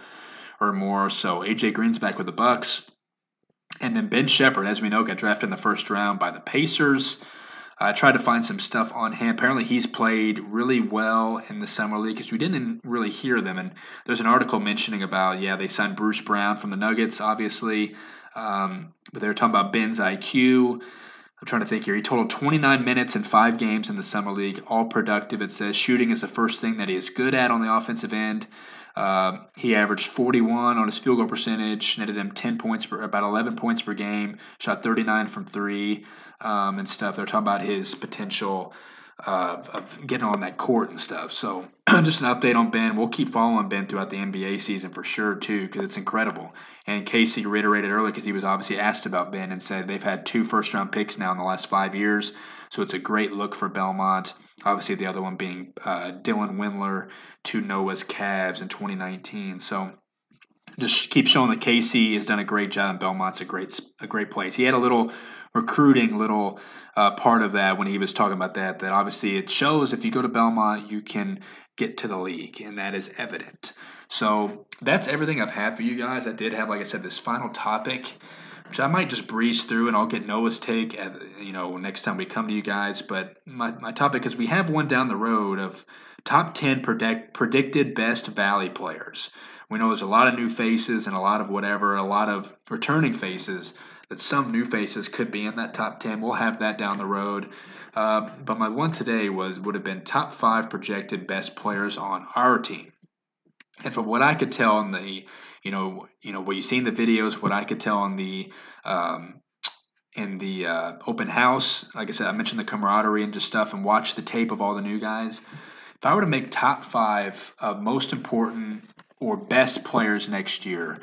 or more. So AJ Green's back with the Bucks, and then Ben Sheppard, as we know, got drafted in the first round by the Pacers. I tried to find some stuff on him. Apparently, he's played really well in the summer league because we didn't really hear them. And there's an article mentioning about yeah they signed Bruce Brown from the Nuggets, obviously, um, but they were talking about Ben's IQ. I'm trying to think here. He totaled 29 minutes in five games in the summer league, all productive. It says shooting is the first thing that he is good at on the offensive end. Uh, he averaged 41 on his field goal percentage, netted him 10 points per, about 11 points per game, shot 39 from three, um, and stuff. They're talking about his potential uh, of getting on that court and stuff. So just an update on Ben. We'll keep following Ben throughout the NBA season for sure too, because it's incredible. And Casey reiterated earlier because he was obviously asked about Ben and said they've had two first round picks now in the last five years, so it's a great look for Belmont. Obviously, the other one being uh, Dylan Windler to Noah's Cavs in 2019. So just keep showing that Casey has done a great job. And Belmont's a great a great place. He had a little recruiting little uh, part of that when he was talking about that. That obviously it shows if you go to Belmont, you can get to the league, and that is evident. So that's everything I've had for you guys. I did have, like I said, this final topic, which I might just breeze through, and I'll get Noah's take. At, you know, next time we come to you guys. But my my topic is we have one down the road of top ten predict, predicted best Valley players. We know there's a lot of new faces and a lot of whatever, a lot of returning faces that some new faces could be in that top 10. We'll have that down the road. Uh, but my one today was would have been top five projected best players on our team. And from what I could tell on the, you know, you know, what you see in the videos, what I could tell on the, um, in the uh, open house, like I said, I mentioned the camaraderie and just stuff, and watch the tape of all the new guys. If I were to make top five of most important or best players next year,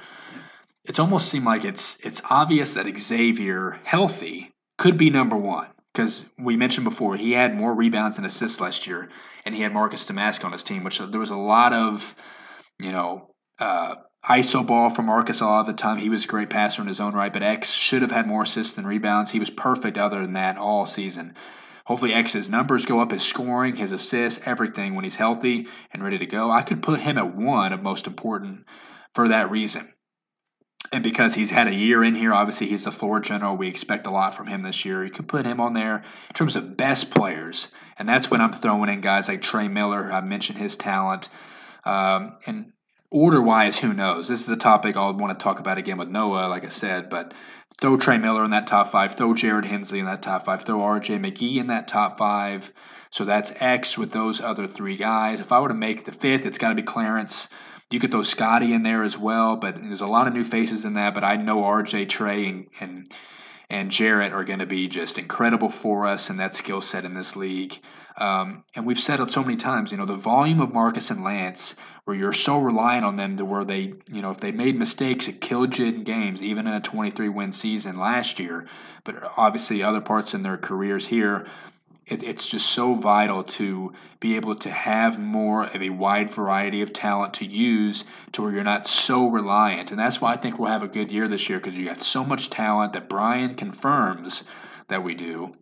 it's almost seemed like it's it's obvious that Xavier, healthy, could be number one because we mentioned before he had more rebounds and assists last year, and he had Marcus Domask on his team, which there was a lot of, you know, uh, ISO ball from Marcus a lot of the time. He was a great passer in his own right, but X should have had more assists than rebounds. He was perfect other than that all season. Hopefully, X's numbers go up, his scoring, his assists, everything when he's healthy and ready to go. I could put him at one of most important for that reason. And because he's had a year in here, obviously he's the floor general. We expect a lot from him this year. You could put him on there in terms of best players. And that's when I'm throwing in guys like Trey Miller. I mentioned his talent. Um, and order wise, who knows? This is a topic I'll want to talk about again with Noah, like I said. But throw Trey Miller in that top five, throw Jarrett Hensley in that top five, throw RJ McGee in that top five. So that's X with those other three guys. If I were to make the fifth, it's got to be Clarence. You could throw Scottie in there as well, but there's a lot of new faces in that. But I know RJ, Trey, and, and and Jarrett are going to be just incredible for us and that skill set in this league. Um, and we've said it so many times, you know, the volume of Marcus and Lance, where you're so reliant on them to where they, you know, if they made mistakes, it killed you in games, even in a 23 win season last year. But obviously, other parts in their careers here, it, it's just so vital to be able to have more of a wide variety of talent to use to where you're not so reliant. And that's why I think we'll have a good year this year because you got so much talent that Bryan confirms that we do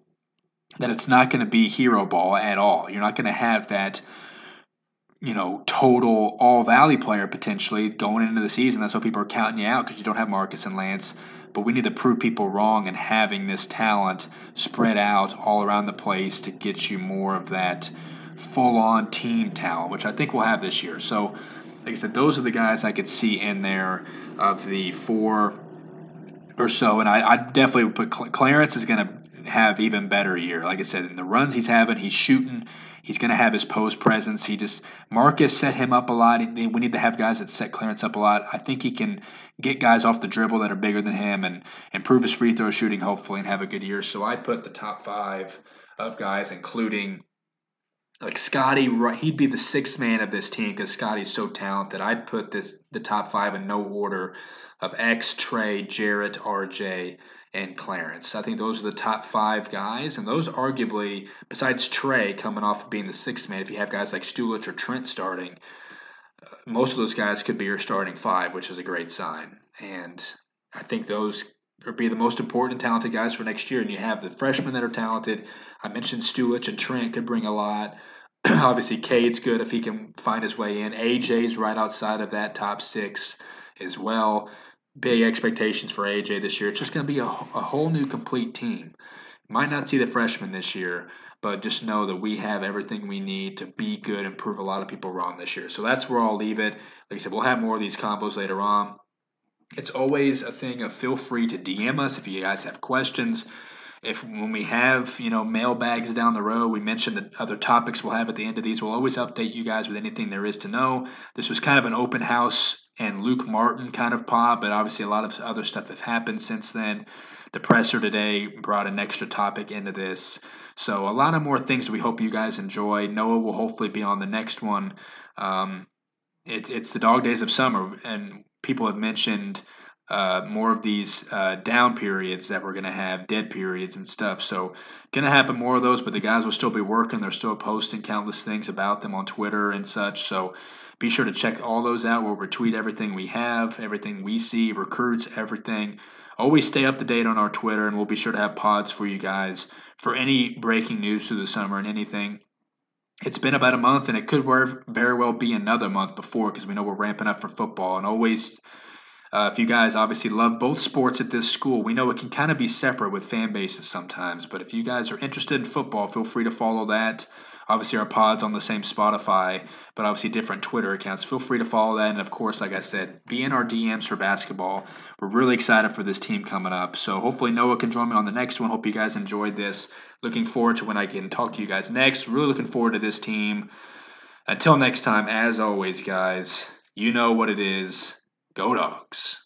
that it's not going to be hero ball at all. You're not going to have that you know, total all valley player potentially going into the season. That's why people are counting you out because you don't have Marcus and Lance. But we need to prove people wrong and having this talent spread out all around the place to get you more of that full on team talent, which I think we'll have this year. So, like I said, those are the guys I could see in there of the four or so. And I, I definitely would put Clarence is going to have even better year. Like I said, in the runs he's having, he's shooting He's going to have his post presence. He just Marcus set him up a lot. We need to have guys that set Clarence up a lot. I think he can get guys off the dribble that are bigger than him and improve his free throw shooting hopefully and have a good year. So I put the top five of guys, including like Scottie. He'd be the sixth man of this team because Scottie's so talented. I'd put this the top five in no order of X, Trey, Jarrett, RJ, and Clarence. I think those are the top five guys, and those arguably, besides Trey coming off of being the sixth man, if you have guys like Stulich or Trent starting, uh, most of those guys could be your starting five, which is a great sign. And I think those would be the most important talented guys for next year. And you have the freshmen that are talented. I mentioned Stulich and Trent could bring a lot. Obviously, Cade's good if he can find his way in. AJ's right outside of that top six as well big expectations for AJ this year. It's just going to be a, a whole new complete team. Might not see the freshmen this year, but just know that we have everything we need to be good and prove a lot of people wrong this year. So that's where I'll leave it. Like I said, we'll have more of these combos later on. It's always a thing of feel free to DM us if you guys have questions. If when we have you know mailbags down the road, we mentioned the other topics we'll have at the end of these. We'll always update you guys with anything there is to know. This was kind of an open house and Luke Martin kind of pop, but obviously a lot of other stuff have happened since then. The presser today brought an extra topic into this. So a lot of more things we hope you guys enjoy. Noah will hopefully be on the next one. Um, it, it's the dog days of summer, and people have mentioned uh, more of these uh, down periods that we're going to have, dead periods and stuff. So, going to happen more of those, but the guys will still be working. They're still posting countless things about them on Twitter and such. So, be sure to check all those out. We'll retweet everything we have, everything we see, recruits, everything. Always stay up to date on our Twitter, and we'll be sure to have pods for you guys for any breaking news through the summer and anything. It's been about a month, and it could very well be another month before because we know we're ramping up for football. And always, uh, if you guys obviously love both sports at this school, we know it can kind of be separate with fan bases sometimes. But if you guys are interested in football, feel free to follow that. Obviously, our pod's on the same Spotify, but obviously different Twitter accounts. Feel free to follow that. And of course, like I said, be in our DMs for basketball. We're really excited for this team coming up. So hopefully, Noah can join me on the next one. Hope you guys enjoyed this. Looking forward to when I can talk to you guys next. Really looking forward to this team. Until next time, as always, guys, You know what it is. Go dogs.